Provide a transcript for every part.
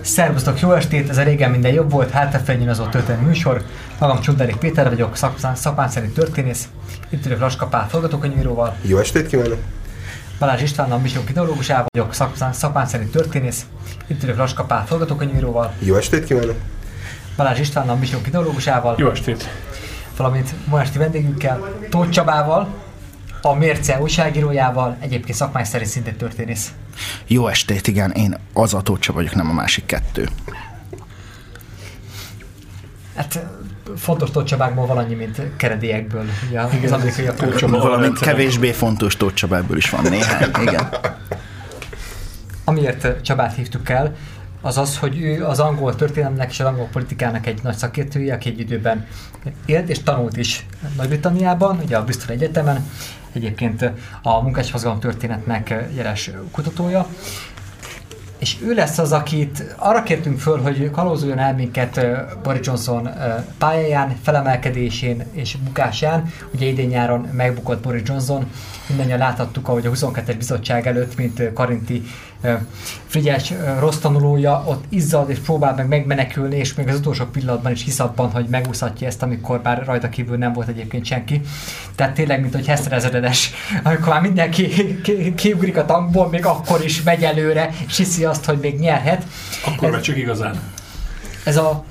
Szervusztok, jó estét! Ez a régen minden jobb volt, hátrafejnyűn az történelmi műsor. Magam Csunderik Péter vagyok, szakmán, szakmán szerint történész. Itt ülök Laska Pál forgatókönyvíróval. Jó estét kívánok! Balázs István, a műsor kineológusával vagyok, szakmán, szakmán szerint történész. Itt ülök Laska Pál forgatókönyvíróval. Jó estét kívánok! Balázs István, a műsor kineológusával. Jó estét! Valamint ma esti vendégünkkel, Tóth Csabával, a Mérce újságírójával, egyébként szakmás szerint szintén történész. Jó estét, igen, én az a Tócsa vagyok, nem a másik kettő. Hát fontos Tócsabákból valannyi, mint keredélyekből. Ugye az amerikai a Tócsaba. Valami kevésbé fontos Tócsabából is van néhány, igen. Amiért Csabát hívtuk el, az az, hogy ő az angol történelemnek és az angol politikának egy nagy szakértője, aki egy időben élt és tanult is Nagy-Britanniában, ugye a Bristol Egyetemen, egyébként a munkásmozgalom történetnek jeles kutatója, és ő lesz az, akit arra kértünk föl, hogy kalózoljon el minket Boris Johnson pályáján, felemelkedésén és bukásán. Ugye idén nyáron megbukott Boris Johnson, mindannyian láthattuk, ahogy a 22-es bizottság előtt, mint Karinti Frigyes rossz tanulója, ott izzad és próbál meg megmenekülni, és még az utolsó pillanatban is hisz abban, hogy megúszhatja ezt, amikor már rajta kívül nem volt egyébként senki. Tehát tényleg, mint hogy Heszter amikor már mindenki kiugrik a tankból, még akkor is megy előre, és hiszi azt, hogy még nyerhet. Akkor meg csak igazán. Ez a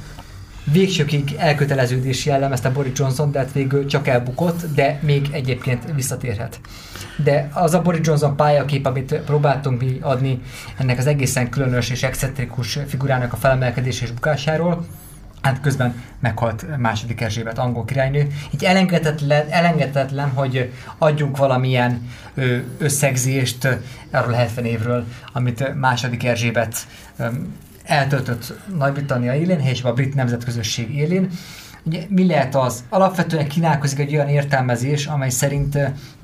végsőkig elköteleződés jellemezte Boris Johnson, de hát végül csak elbukott, de még egyébként visszatérhet. De az a Boris Johnson pályakép, amit próbáltunk mi adni ennek az egészen különös és excentrikus figurának a felemelkedés és bukásáról, hát közben meghalt második Erzsébet angol királynő. Így elengedhetetlen, elengedhetetlen hogy adjunk valamilyen összegzést arról a 70 évről, amit második Erzsébet eltöltött Nagy-Britannia élén, és a brit nemzetközösség élén. Ugye, mi lehet az? Alapvetően kínálkozik egy olyan értelmezés, amely szerint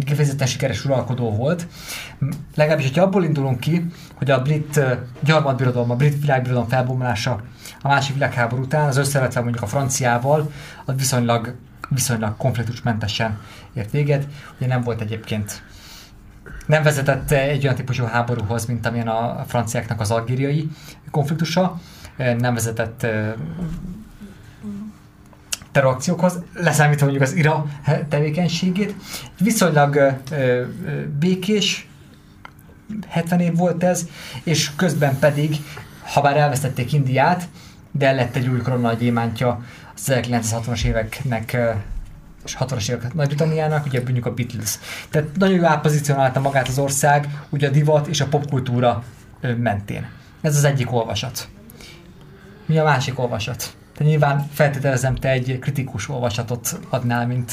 kifejezetten sikeres uralkodó volt. Legalábbis, hogyha abból indulunk ki, hogy a brit gyarmatbirodalom, a brit világbirodalom felbomlása a másik világháború után, az összevetve mondjuk a franciával, az viszonylag, viszonylag konfliktusmentesen ért véget. Ugye nem volt egyébként nem vezetett egy olyan típusú háborúhoz, mint amilyen a franciáknak az algériai konfliktusa, nem vezetett terrorakciókhoz, leszámítva mondjuk az IRA tevékenységét. Viszonylag békés, 70 év volt ez, és közben pedig, ha bár elvesztették Indiát, de lett egy új korona gyémántja az 1960-as éveknek és 60-as évek Nagy-Britanniának, ugye mondjuk a Beatles. Tehát nagyon jól elpozícionálta magát az ország, ugye a divat és a popkultúra mentén. Ez az egyik olvasat. Mi a másik olvasat? Te nyilván feltételezem, te egy kritikus olvasatot adnál, mint...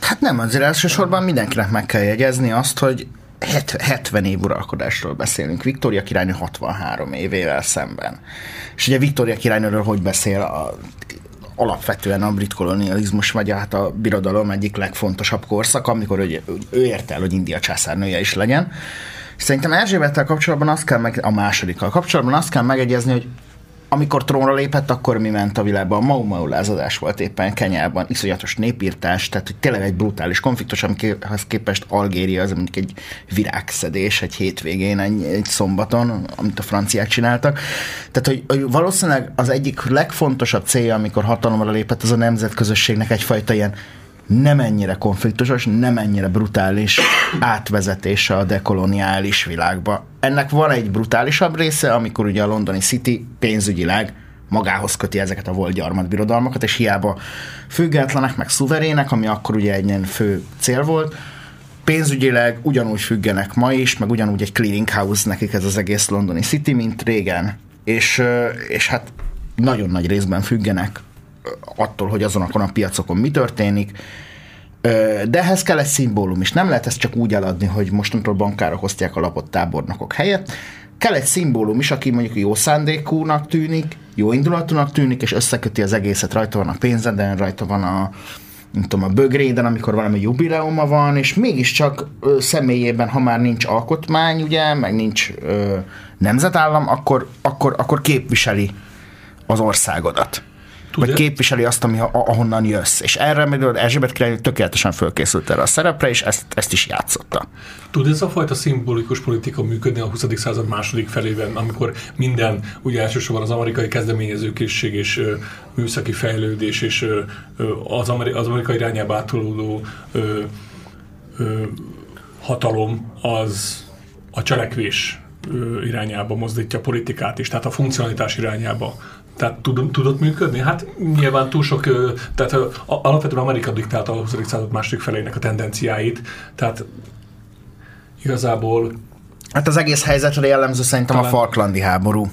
Hát nem, azért elsősorban mindenkinek meg kell jegyezni azt, hogy 70 év uralkodásról beszélünk, Viktória királynő 63 évével szemben. És ugye Viktória királynőről hogy beszél a alapvetően a brit kolonializmus, vagy hát a birodalom egyik legfontosabb korszak, amikor ő, ő ért el, hogy India császárnője is legyen. Szerintem Erzsébettel kapcsolatban azt kell meg, a másodikkal kapcsolatban azt kell megegyezni, hogy amikor trónra lépett, akkor mi ment a világban? A Mau Mau lázadás volt éppen Kenyában, iszonyatos népírtás, tehát hogy tényleg egy brutális konfliktus, amihez képest Algéria az mondjuk egy virágszedés egy hétvégén, egy, egy szombaton, amit a franciák csináltak. Tehát, hogy, hogy valószínűleg az egyik legfontosabb célja, amikor hatalomra lépett, az a nemzetközösségnek egyfajta ilyen nem ennyire konfliktusos, nem ennyire brutális átvezetése a dekoloniális világba. Ennek van egy brutálisabb része, amikor ugye a londoni City pénzügyileg magához köti ezeket a volt gyarmatbirodalmakat, és hiába függetlenek, meg szuverének, ami akkor ugye egy ilyen fő cél volt, pénzügyileg ugyanúgy függenek ma is, meg ugyanúgy egy clearing house nekik ez az egész londoni City, mint régen. És, és hát nagyon nagy részben függenek attól, hogy azonokon a piacokon mi történik, de ehhez kell egy szimbólum is. Nem lehet ezt csak úgy eladni, hogy mostantól bankárok osztják a lapot tábornokok helyett. Kell egy szimbólum is, aki mondjuk jó szándékúnak tűnik, jó indulatúnak tűnik, és összeköti az egészet. Rajta van a pénzeden, rajta van a, nem tudom, a bögréden, amikor valami jubileuma van, és mégiscsak ö, személyében, ha már nincs alkotmány, ugye, meg nincs ö, nemzetállam, akkor, akkor, akkor képviseli az országodat. Tud vagy képviseli azt, ami, ahonnan jössz. És erre még Erzsébet király tökéletesen fölkészült erre a szerepre, és ezt, ezt is játszotta. Tud ez a fajta szimbolikus politika működni a 20. század második felében, amikor minden, ugye elsősorban az amerikai kezdeményezőkészség és ö, műszaki fejlődés és ö, az, ameri- az amerikai irányába átolódó ö, ö, hatalom az a cselekvés irányába mozdítja a politikát is, tehát a funkcionalitás irányába. Tehát tud, tudott működni? Hát nyilván túl sok, tehát alapvetően Amerika diktálta a 20. század második felének a tendenciáit, tehát igazából Hát az egész helyzetre jellemző szerintem Talán... a Falklandi háború.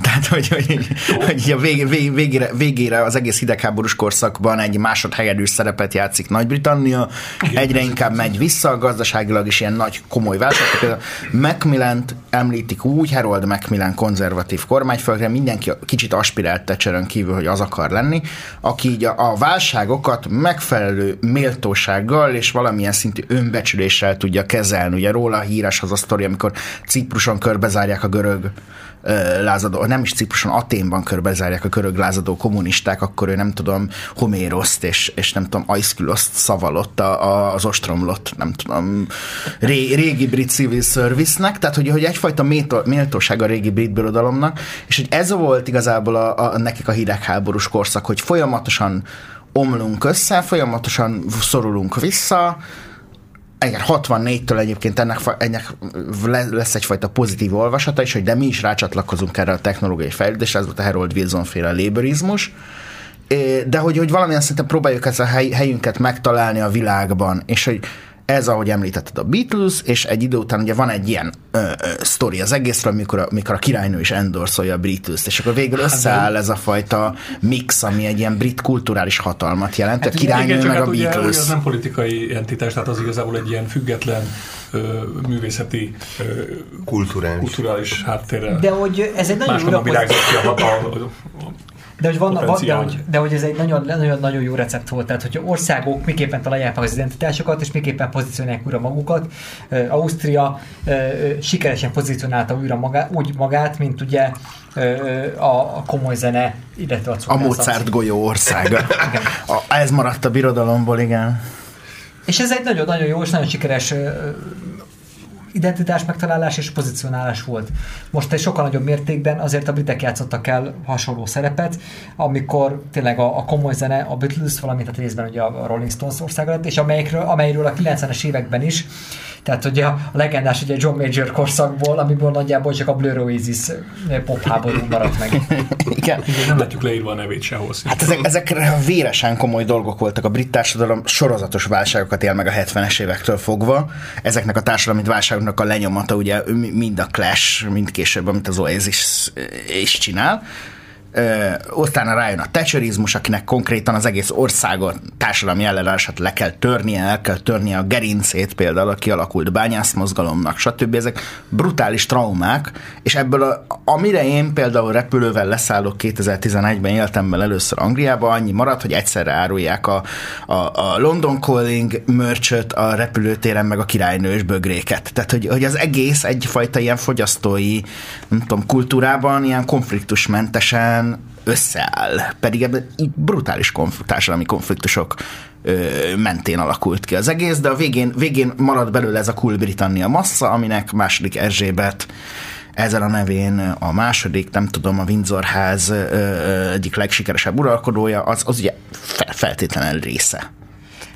Tehát, hogy, hogy, hogy a vég, vég, végére, végére az egész hidegháborús korszakban egy másodhelyedű szerepet játszik Nagy-Britannia, egyre inkább megy vissza, a gazdaságilag is ilyen nagy komoly válság. Macmillan említik úgy, Harold Macmillan konzervatív kormányfőre, mindenki kicsit aspirált Thatcherön kívül, hogy az akar lenni, aki így a, a válságokat megfelelő méltósággal és valamilyen szintű önbecsüléssel tudja kezelni. Ugye róla híres az a sztori, amikor Cipruson körbezárják a görög lázadó, nem is Cipruson, Aténban körbezárják a körög lázadó kommunisták, akkor ő nem tudom, Homéroszt és, és nem tudom, Aiszküloszt szavalott a, a, az ostromlott, nem tudom, ré, régi brit civil service-nek, tehát hogy, hogy egyfajta méltó, méltóság a régi brit birodalomnak, és hogy ez volt igazából a, a, nekik a hidegháborús korszak, hogy folyamatosan omlunk össze, folyamatosan szorulunk vissza, igen, 64-től egyébként ennek, ennek lesz egyfajta pozitív olvasata is, hogy de mi is rácsatlakozunk erre a technológiai fejlődésre, ez volt a Harold Wilson féle léberizmus, de hogy, hogy valamilyen szinten próbáljuk ezt a hely, helyünket megtalálni a világban, és hogy ez, ahogy említetted, a Beatles, és egy idő után ugye van egy ilyen ö, ö, sztori az egészről, amikor a, amikor a királynő is endorszolja a Beatles-t, és akkor végül hát, összeáll ez a fajta mix, ami egy ilyen brit kulturális hatalmat jelent, hát, a királynő igen, meg hát a Beatles. Ugye, az nem politikai entitás, tehát az igazából egy ilyen független ö, művészeti ö, kulturális. kulturális háttérrel. De hogy ez egy nagyon jó... a hatalma, de hogy, van, van, de, hogy, de hogy ez egy nagyon, nagyon, nagyon jó recept volt, tehát hogy országok miképpen találják meg az identitásokat, és miképpen pozícionálják újra magukat. Ausztria sikeresen pozícionálta újra magát, úgy magát, mint ugye a, a komoly zene, illetve a A Mozart golyó országa. a, ez maradt a birodalomból, igen. És ez egy nagyon-nagyon jó és nagyon sikeres identitás megtalálás és pozicionálás volt. Most egy sokkal nagyobb mértékben azért a britek játszottak el hasonló szerepet, amikor tényleg a, a komoly zene, a Beatles, valamint a részben ugye a Rolling Stones ország lett, és amelyikről, amelyről a 90-es években is tehát ugye a legendás ugye John Major korszakból, amiből nagyjából csak a Blur Oasis pop háború maradt meg. Igen. Igen nem látjuk leírva a nevét sehol. Hát ezek, ezek véresen komoly dolgok voltak. A brit társadalom sorozatos válságokat él meg a 70-es évektől fogva. Ezeknek a társadalmi válságoknak a lenyomata ugye mind a Clash, mind később, amit az Oasis is csinál utána rájön a Thatcherizmus, akinek konkrétan az egész országot társadalmi ellenállását le kell törnie, el kell törnie a gerincét például a kialakult bányászmozgalomnak, stb. Ezek brutális traumák, és ebből, a, amire én például repülővel leszállok 2011-ben éltem bele először Angliába, annyi maradt, hogy egyszerre árulják a, a, a London Calling merchöt a repülőtéren, meg a királynős bögréket. Tehát, hogy, hogy az egész egyfajta ilyen fogyasztói, nem tudom, kultúrában ilyen konfliktusmentesen egyszerűen összeáll. Pedig ebben brutális konf- társadalmi konfliktusok ö, mentén alakult ki az egész, de a végén, végén marad belőle ez a Cool Britannia massza, aminek második Erzsébet ezzel a nevén a második, nem tudom, a Windsor ház ö, egyik legsikeresebb uralkodója, az, az ugye feltétlenül része.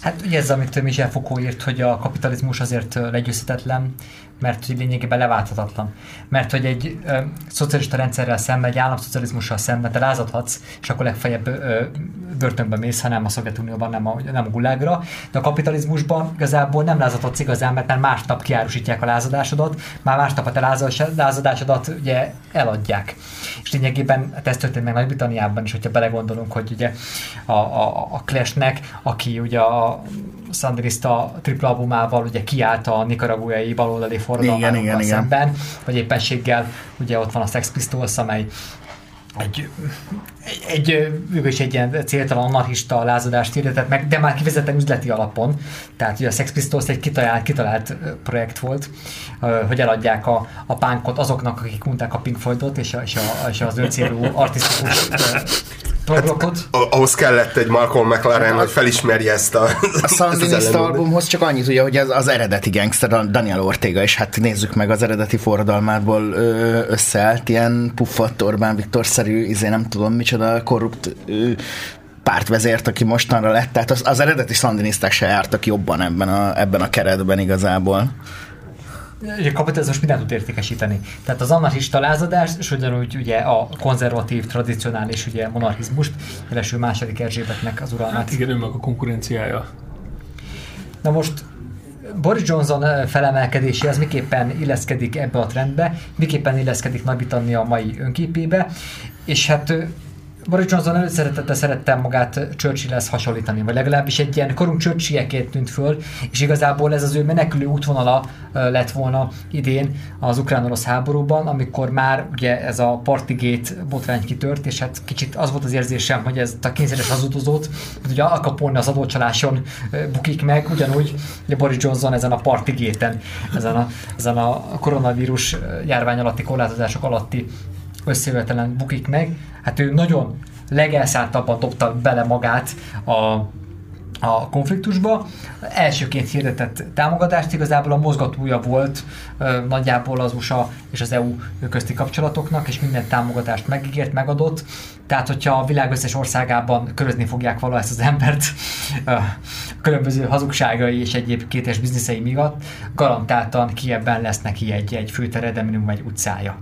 Hát ugye ez, amit Michel Foucault írt, hogy a kapitalizmus azért legyőzhetetlen, mert hogy lényegében leválthatatlan. Mert hogy egy ö, szocialista rendszerrel szemben, egy államszocializmussal szemben te lázadhatsz, és akkor legfeljebb ö, börtönbe mész, ha nem a Szovjetunióban, nem a, nem a gulágra. De a kapitalizmusban igazából nem lázadhatsz igazán, mert már másnap kiárusítják a lázadásodat, már másnap a te lázadásodat ugye eladják. És lényegében hát ez történt meg Nagy-Britanniában is, hogyha belegondolunk, hogy ugye a, a, a Clashnek, aki ugye a Sandrista tripla albumával ugye kiállt a nikaraguai baloldali forradalmákkal szemben, vagy éppenséggel ugye ott van a Sex Pistols, amely egy, egy, egy, is egy ilyen céltalan anarchista lázadást hirdetett meg, de már kivezetten üzleti alapon. Tehát ugye a Sex Pistols egy kitalált, kitalált projekt volt, hogy eladják a, a pánkot azoknak, akik unták a Pink Floydot, és, a, és, a, és az öncélú artisztikus proglokot. Ah- Ahhoz kellett egy Malcolm McLaren, hogy felismerje ezt a, A Sandinista albumhoz csak annyit ugye, hogy az, az eredeti gangster Dan- Daniel Ortega, és hát nézzük meg az eredeti forradalmából összeállt ilyen puffat Orbán Viktor-szerű, izé nem tudom micsoda korrupt ö, pártvezért, aki mostanra lett, tehát az, az eredeti szandinisták se jártak jobban ebben a, ebben a keretben igazából. A kapitalizmus mindent tud értékesíteni. Tehát az anarchista lázadás, és ugyanúgy ugye a konzervatív, tradicionális ugye monarchizmust, jeleső második Erzsébetnek az uralmát. Hát igen, meg a konkurenciája. Na most Boris Johnson felemelkedése az miképpen illeszkedik ebbe a trendbe, miképpen illeszkedik Nagy-Britannia mai önképébe, és hát Boris Johnson előszeretettel szerette magát Churchillhez hasonlítani, vagy legalábbis egy ilyen korunk Churchilleként tűnt föl, és igazából ez az ő menekülő útvonala lett volna idén az ukrán-orosz háborúban, amikor már ugye ez a Partygate botrány kitört, és hát kicsit az volt az érzésem, hogy ez a kényszeres hazudozót, hogy ugye Al az adócsaláson bukik meg, ugyanúgy ugye Boris Johnson ezen a Partygate-en, ezen a, ezen a koronavírus járvány alatti korlátozások alatti összejövetelen bukik meg. Hát ő nagyon legelszántabban dobta bele magát a, a konfliktusba. Elsőként hirdetett támogatást, igazából a mozgatója volt nagyjából az USA és az EU közti kapcsolatoknak, és minden támogatást megígért, megadott. Tehát, hogyha a világ összes országában körözni fogják vala ezt az embert különböző hazugságai és egyéb kétes bizniszei miatt, garantáltan Kievben lesz neki egy, egy főtere, de minimum egy utcája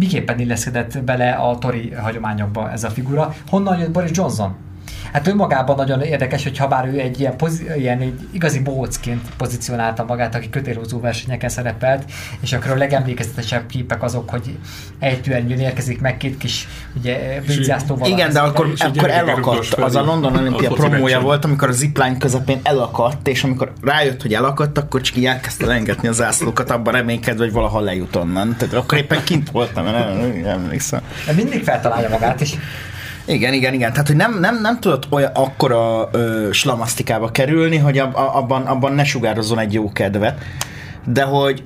miképpen illeszkedett bele a Tori hagyományokba ez a figura. Honnan jött Boris Johnson? Hát önmagában nagyon érdekes, hogy ha bár ő egy ilyen, pozi- ilyen egy igazi bohócként pozícionálta magát, aki kötélhúzó versenyeken szerepelt, és akkor a legemlékezetesebb képek azok, hogy ejtően jön érkezik meg két kis ugye, britzásztóval. Igen, de akkor, és akkor elakadt. Az a. London Olimpia promója volt, amikor a zipline közepén elakadt, és amikor rájött, hogy elakadt, akkor csak így elkezdte lengetni a zászlókat, abban reménykedve, hogy valaha lejut onnan. Tehát akkor éppen kint voltam, nem, nem emlékszem. De mindig feltalálja magát, és Igen, igen, igen. Tehát, hogy nem, nem, nem tudott olyan akkora ö, slamasztikába kerülni, hogy ab, abban, abban ne sugározzon egy jó kedvet, de hogy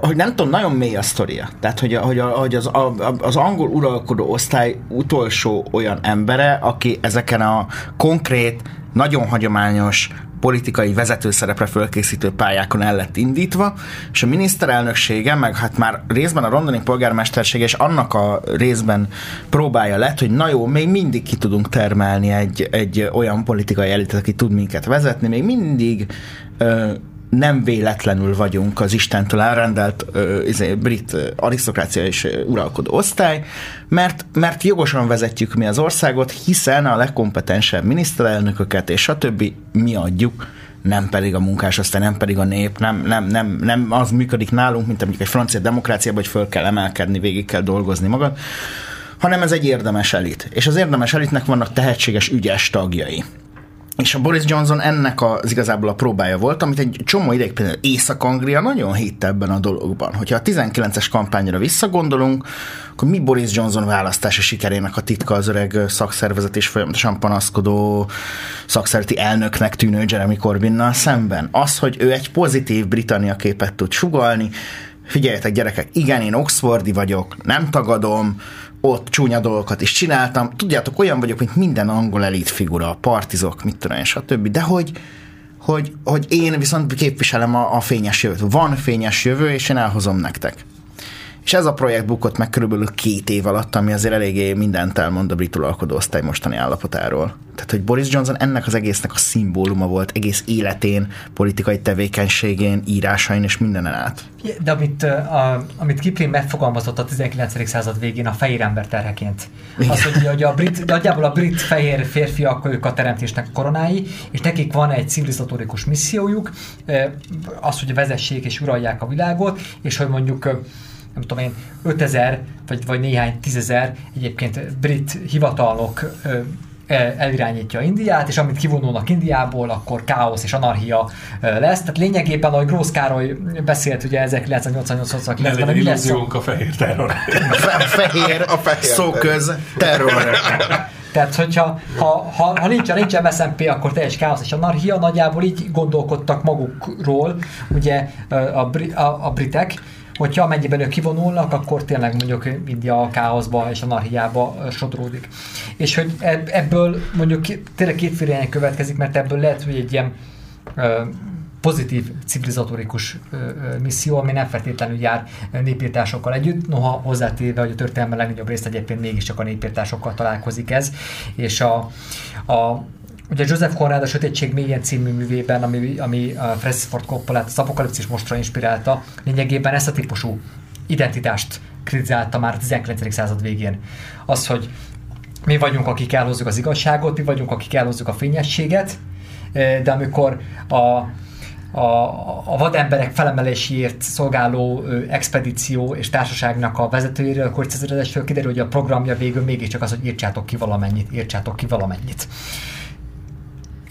hogy nem tudom, nagyon mély a sztoria. Tehát, hogy, hogy, hogy az, az angol uralkodó osztály utolsó olyan embere, aki ezeken a konkrét, nagyon hagyományos politikai vezetőszerepre fölkészítő pályákon el lett indítva, és a miniszterelnöksége, meg hát már részben a londoni polgármestersége, és annak a részben próbája lett, hogy na jó, még mindig ki tudunk termelni egy, egy olyan politikai elitet, aki tud minket vezetni, még mindig ö, nem véletlenül vagyunk az Istentől elrendelt ö, izé, brit arisztokrácia és uralkodó osztály, mert, mert jogosan vezetjük mi az országot, hiszen a legkompetensebb miniszterelnököket és stb. mi adjuk, nem pedig a munkásosztály, nem pedig a nép, nem, nem, nem, nem az működik nálunk, mint mondjuk egy francia demokráciában, hogy föl kell emelkedni, végig kell dolgozni magad, hanem ez egy érdemes elit. És az érdemes elitnek vannak tehetséges, ügyes tagjai. És a Boris Johnson ennek az igazából a próbája volt, amit egy csomó ideig például Észak-Anglia nagyon hitt ebben a dologban. Hogyha a 19-es kampányra visszagondolunk, akkor mi Boris Johnson választási sikerének a titka az öreg szakszervezet és folyamatosan panaszkodó szakszervezeti elnöknek tűnő Jeremy Corbynnal szemben? Az, hogy ő egy pozitív Britannia képet tud sugalni, figyeljetek gyerekek, igen, én Oxfordi vagyok, nem tagadom, ott csúnya dolgokat is csináltam. Tudjátok, olyan vagyok, mint minden angol elit figura, partizok, mit tudom én, stb. De hogy, hogy, hogy én viszont képviselem a, a fényes jövőt. Van fényes jövő, és én elhozom nektek. És ez a projekt bukott meg körülbelül két év alatt, ami azért eléggé mindent elmond a brit uralkodó osztály mostani állapotáról. Tehát, hogy Boris Johnson ennek az egésznek a szimbóluma volt egész életén, politikai tevékenységén, írásain és mindenen át. De amit, a, amit Kipling megfogalmazott a 19. század végén a fehér ember terheként. Az, hogy, hogy a brit, nagyjából a brit fehér férfiak ők a teremtésnek a koronái, és nekik van egy civilizatórikus missziójuk, az, hogy vezessék és uralják a világot, és hogy mondjuk nem tudom én, 5000 vagy, vagy néhány tízezer egyébként brit hivatalnok ö, el- elirányítja Indiát, és amit kivonulnak Indiából, akkor káosz és anarchia lesz. Tehát lényegében, ahogy Grósz Károly beszélt ugye 1988-89-ben, Ne legyen hogy mi lesz a- a fehér terror. A fe- fehér, A fehér szóköz, terror. Tehát, hogyha ha, ha, ha nincs, ha nincs MSZNP, akkor teljes káosz és anarchia, nagyjából így gondolkodtak magukról, ugye a, a, a britek, hogyha amennyiben ők kivonulnak, akkor tényleg mondjuk India a káoszba és anarchiába sodródik. És hogy ebből mondjuk tényleg kétféle következik, mert ebből lehet, hogy egy ilyen pozitív civilizatorikus misszió, ami nem feltétlenül jár népírtásokkal együtt, noha hozzátéve, hogy a történelme legnagyobb részt egyébként mégiscsak a népírtásokkal találkozik ez, és a, a Ugye Joseph Conrad a Sötétség mélyen című művében, ami, ami a Francis Ford Coppola az apokalipszis mostra inspirálta, lényegében ezt a típusú identitást kritizálta már a 19. század végén. Az, hogy mi vagyunk, akik elhozzuk az igazságot, mi vagyunk, akik elhozzuk a fényességet, de amikor a a, a vademberek felemeléséért szolgáló expedíció és társaságnak a vezetőjéről, akkor kiderül, hogy a programja végül mégiscsak az, hogy írtsátok ki valamennyit, írtsátok ki valamennyit.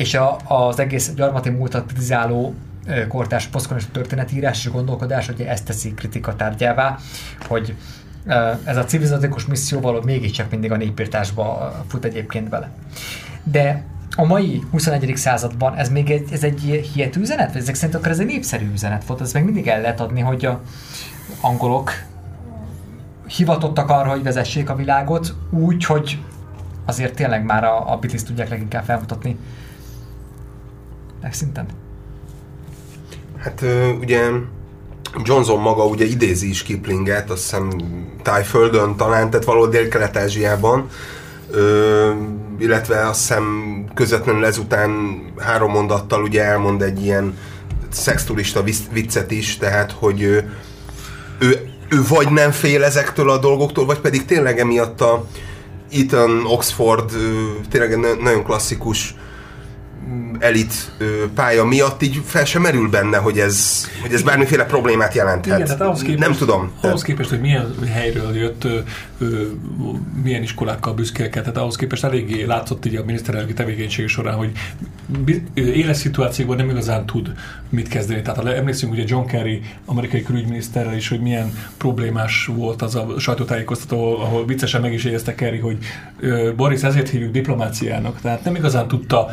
És a, az egész gyarmati múltat kritizáló kortárs posztkolonius történetírás és gondolkodás, hogy ezt teszi kritika tárgyává, hogy ez a civilizációs misszió való mégiscsak mindig a népírtásba fut egyébként bele. De a mai 21. században ez még egy, ez egy hihető üzenet? Vagy ezek szerint akkor ez egy népszerű üzenet volt? Ez meg mindig el lehet adni, hogy a angolok hivatottak arra, hogy vezessék a világot úgy, hogy azért tényleg már a, a Beatles tudják leginkább felmutatni legszinten. Hát ugye Johnson maga ugye idézi is Kiplinget, azt hiszem Tájföldön talán, tehát valahol Dél-Kelet-Ázsiában, Ö, illetve azt hiszem közvetlenül ezután három mondattal ugye elmond egy ilyen szexturista viccet is, tehát hogy ő, ő, ő vagy nem fél ezektől a dolgoktól, vagy pedig tényleg emiatt a Eton, Oxford, tényleg nagyon klasszikus elit pálya miatt így fel sem merül benne, hogy ez, hogy ez bármiféle problémát jelenthet. Igen, tehát ahhoz képest, Nem tudom. Ahhoz képest, hogy milyen helyről jött, milyen iskolákkal büszkélkedett, tehát ahhoz képest eléggé látszott így a miniszterelnöki tevékenység során, hogy éles szituációban nem igazán tud mit kezdeni. Tehát emlékszünk ugye John Kerry, amerikai külügyminiszterrel is, hogy milyen problémás volt az a sajtótájékoztató, ahol viccesen meg is érezte Kerry, hogy Boris ezért hívjuk diplomáciának. Tehát nem igazán tudta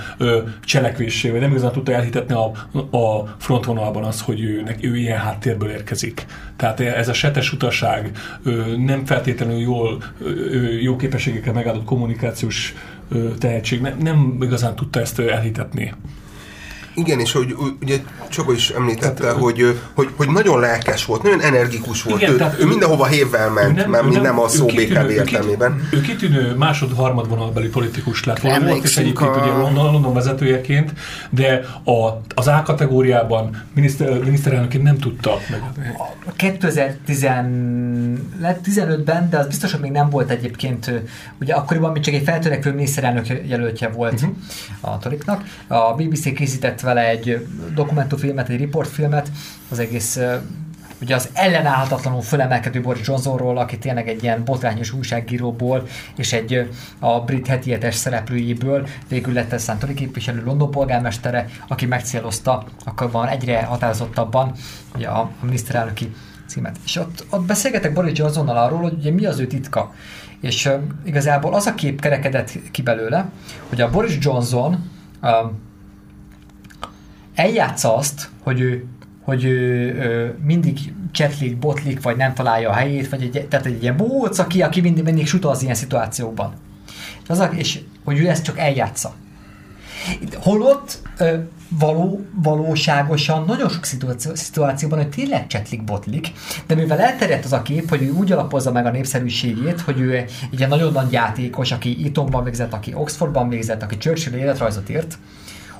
cselekvéssé, vagy nem igazán tudta elhitetni a, a frontvonalban az, hogy ő, ő ilyen háttérből érkezik. Tehát ez a setes utaság nem feltétlenül jól, jó képességekkel megáldott kommunikációs tehetség nem, nem igazán tudta ezt elhitetni. Igen, és hogy ugye Csaba is említette, tehát, hogy, hogy, hogy nagyon lelkes volt, nagyon energikus volt. Igen, ő, tehát ő, ő mindenhova hévvel ment, nem, mert nem, nem a szó BKB értelmében. Ő kitűnő másod-harmad vonalbeli politikus lett volna, volt, és egyébként a... ugye London, London vezetőjeként, de a, az A kategóriában miniszter, miniszterelnöként nem tudta meg. 2015-ben, de az biztos, hogy még nem volt egyébként, ugye akkoriban még csak egy feltörekvő miniszterelnök jelöltje volt uh-huh. a Toriknak. A BBC készített vele egy dokumentumfilmet, egy riportfilmet, az egész ugye az ellenállhatatlanul fölemelkedő Boris Johnsonról, aki tényleg egy ilyen botrányos újságíróból, és egy a brit hetietes szereplőjéből végül lett a Szántori képviselő London polgármestere, aki megcélozta, akkor van egyre határozottabban ugye a, a miniszterelnöki címet. És ott, ott beszélgetek Boris Johnsonnal arról, hogy ugye mi az ő titka. És uh, igazából az a kép kerekedett ki belőle, hogy a Boris Johnson uh, eljátsza azt, hogy ő, hogy ő, ő mindig csetlik, botlik, vagy nem találja a helyét, vagy egy, tehát egy ilyen bóc, aki, aki mindig, mindig suta az ilyen szituációkban. És, az és hogy ő ezt csak eljátsza. Holott ö, való, valóságosan nagyon sok szituáció, szituációban, hogy tényleg csetlik, botlik, de mivel elterjedt az a kép, hogy ő úgy alapozza meg a népszerűségét, hogy ő egy nagyon nagy játékos, aki Etonban végzett, aki Oxfordban végzett, aki Churchill életrajzot írt,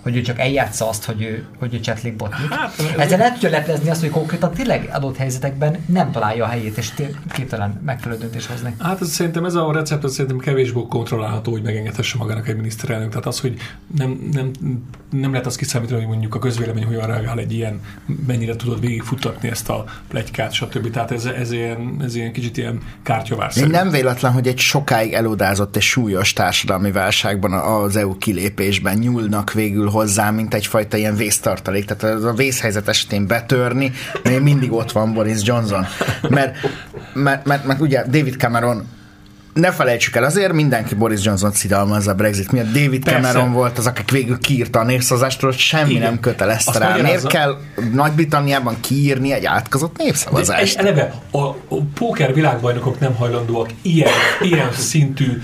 hogy ő csak eljátsza azt, hogy ő, hogy ő csetlik botlik. Hát, Ezzel lehet tudja leplezni azt, hogy konkrétan tényleg adott helyzetekben nem találja a helyét, és képtelen megfelelő döntés hozni. Hát ez, szerintem ez a recept az szerintem kevésbé kontrollálható, hogy megengedhesse magának egy miniszterelnök. Tehát az, hogy nem, nem, nem lehet azt kiszámítani, hogy mondjuk a közvélemény hogyan reagál egy ilyen, mennyire tudod végigfutatni ezt a plegykát, stb. Tehát ez, ez, ilyen, ez ilyen kicsit ilyen kártyavár. Nem véletlen, hogy egy sokáig elodázott és súlyos társadalmi válságban az EU kilépésben nyúlnak végül hozzá, mint egyfajta ilyen vésztartalék. Tehát az a vészhelyzet esetén betörni, még mindig ott van Boris Johnson. Mert, mert, mert, mert ugye David Cameron ne felejtsük el, azért mindenki Boris Johnson szidalmazza a Brexit miatt. David Persze. Cameron volt az, aki végül kiírta a népszavazástól, hogy semmi Igen. nem kötelezte rá. Miért kell Nagy-Britanniában kiírni egy átkozott De népszavazást? eleve a, a póker világbajnokok nem hajlandóak ilyen, ilyen szintű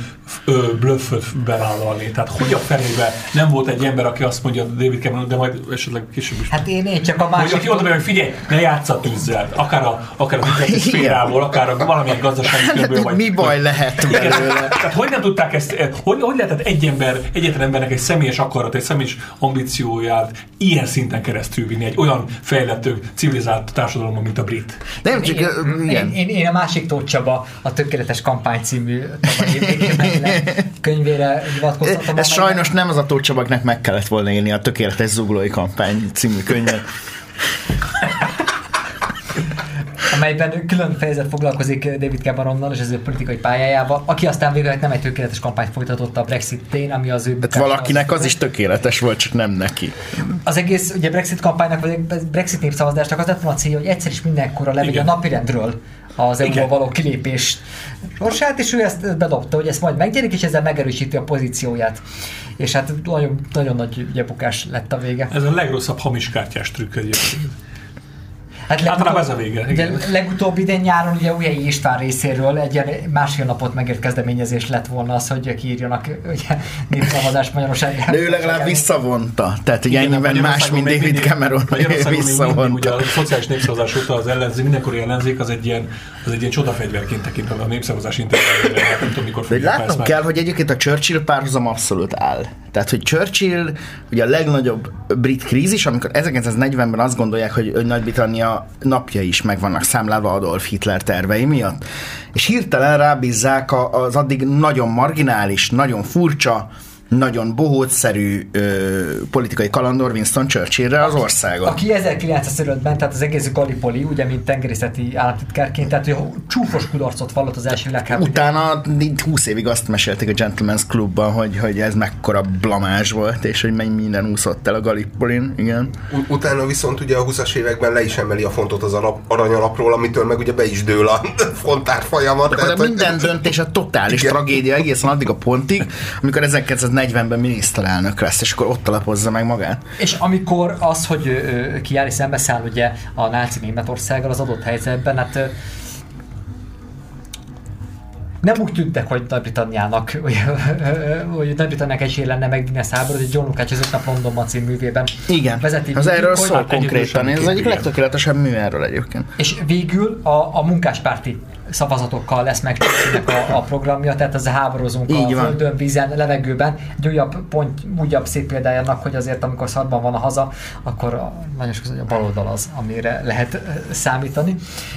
blöfföt bevállalni. Tehát hogy a fenébe nem volt egy ember, aki azt mondja, David Cameron, de majd esetleg később is. Hát én, én csak a Hogy másik... aki oda hogy figyelj, ne játsz a tűzzel, akár a, akár a szférából, akár a valamilyen gazdasági körből, vagy... Mi baj lehet Igen, tehát hogy nem tudták ezt, eh, hogy, hogy lehetett egy ember, egyetlen embernek egy személyes akarat, egy személyes ambícióját ilyen szinten keresztül vinni egy olyan fejlett, civilizált társadalomban, mint a brit. Nem csak, Én, igen. én, én, én, a másik Tóth Csaba, a Tökéletes Kampány című könyvére hivatkoztatom. Ez sajnos nem az a Tóth Csabaknak meg kellett volna írni a Tökéletes Zuglói Kampány című könyvet. Amelyben külön fejezet foglalkozik David Cameronnal és az ő politikai pályájával, aki aztán végül nem egy tökéletes kampányt folytatott a Brexit-tén, ami az ő... Bukásához valakinek az is tökéletes volt, csak nem neki. Az egész ugye Brexit kampánynak, vagy Brexit népszavazásnak az lett volna a célja, hogy egyszer is mindenkorra levegye a napirendről az eu való kilépés sorsát, és ő ezt bedobta, hogy ezt majd megnyerik, és ezzel megerősíti a pozícióját. És hát nagyon, nagyon nagy bukás lett a vége. Ez a legrosszabb hamis kártyás trükk egyébként. Hát Általában ez a vége, igen. legutóbb idén nyáron ugye Ujjai István részéről egy ilyen másfél napot megért kezdeményezés lett volna az, hogy kiírjanak ugye, népszavazást Magyarországon. De ő legalább visszavonta. Tehát ugye Igen, ennyiben más, mint mindig- Cameron, mindig ugye visszavonta. a szociális népszavazás óta az ellenzék, mindenkori ellenzék az egy ilyen, az egy ilyen csodafegyverként tekintve a népszavazás intézményre, hát nem tudom mikor De látnom kell, hogy egyébként a Churchill párhuzam abszolút áll. Tehát, hogy Churchill ugye a legnagyobb brit krízis, amikor 1940-ben azt gondolják, hogy, Nagy-Britannia napja is meg vannak számlálva Adolf Hitler tervei miatt. És hirtelen rábízzák az addig nagyon marginális, nagyon furcsa, nagyon bohótszerű ö, politikai kalandor Winston Churchillre az országot. Aki 1905-ben, tehát az egész Gallipoli, ugye, mint tengerészeti államtitkárként, tehát ő csúfos kudarcot vallott az első világháború. Utána így 20 évig azt mesélték a Gentleman's Clubban, hogy, hogy ez mekkora blamás volt, és hogy mennyi minden úszott el a Gallipolin, igen. U- utána viszont ugye a 20-as években le is emeli a fontot az alap, aranyalapról, amitől meg ugye be is dől a fontár folyamat. De tehát, de hogy- minden döntés a totális Igen. tragédia egészen addig a pontig, amikor 1940-ben miniszterelnök lesz, és akkor ott alapozza meg magát. És amikor az, hogy kiáll és szembeszáll ugye a náci Németországgal az adott helyzetben, hát nem úgy tűntek, hogy Nagy-Britanniának, hogy, Nagy-Britanniának esély lenne megvinni a háborút, hogy John Lukács az öt nap című művében Igen, vezeti. az végig, erről szól konkrétan. Ez az egyik legtökéletesebb mű erről egyébként. És végül a, a munkáspárti szavazatokkal lesz meg a, a programja, tehát az a háborúzunk Így a van. földön, vízen, levegőben. Egy újabb pont, újabb szép példája annak, hogy azért amikor szarban van a haza, akkor a, nagyon sok hogy a baloldal az, amire lehet számítani.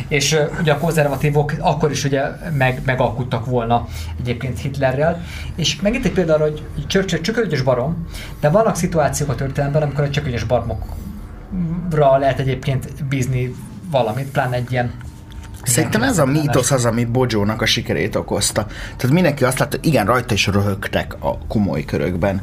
És ugye a konzervatívok akkor is ugye meg, megalkuttak volna egyébként Hitlerrel. És megint egy példa arra, hogy Churchill csökönyös barom, de vannak szituációk a történelemben, amikor a csökönyös barmokra lehet egyébként bízni valamit, pláne egy ilyen Szerintem ez a mítosz az, ami Bojónak a sikerét okozta. Tehát mindenki azt látta, hogy igen, rajta is röhögtek a komoly körökben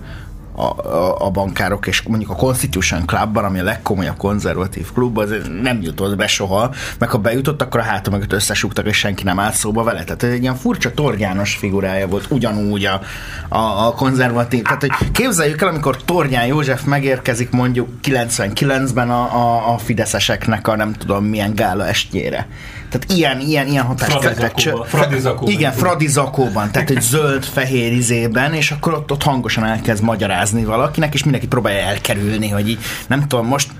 a, a, a bankárok, és mondjuk a Constitution Clubban, ami a legkomolyabb konzervatív klub, az nem jutott be soha, meg ha bejutott, akkor a háta mögött összesugtak, és senki nem állt szóba vele. Tehát egy ilyen furcsa torgyános figurája volt, ugyanúgy a, a, a konzervatív. Tehát, hogy képzeljük el, amikor Tornyán József megérkezik mondjuk 99-ben a, a, a fideszeseknek a nem tudom milyen gála estjére. Tehát ilyen, ilyen, ilyen hatást tettek. Fradizakóban. Igen, Fradizakóban, tehát egy zöld-fehér izében, és akkor ott, ott hangosan elkezd magyarázni valakinek, és mindenki próbálja elkerülni, hogy így, nem tudom, most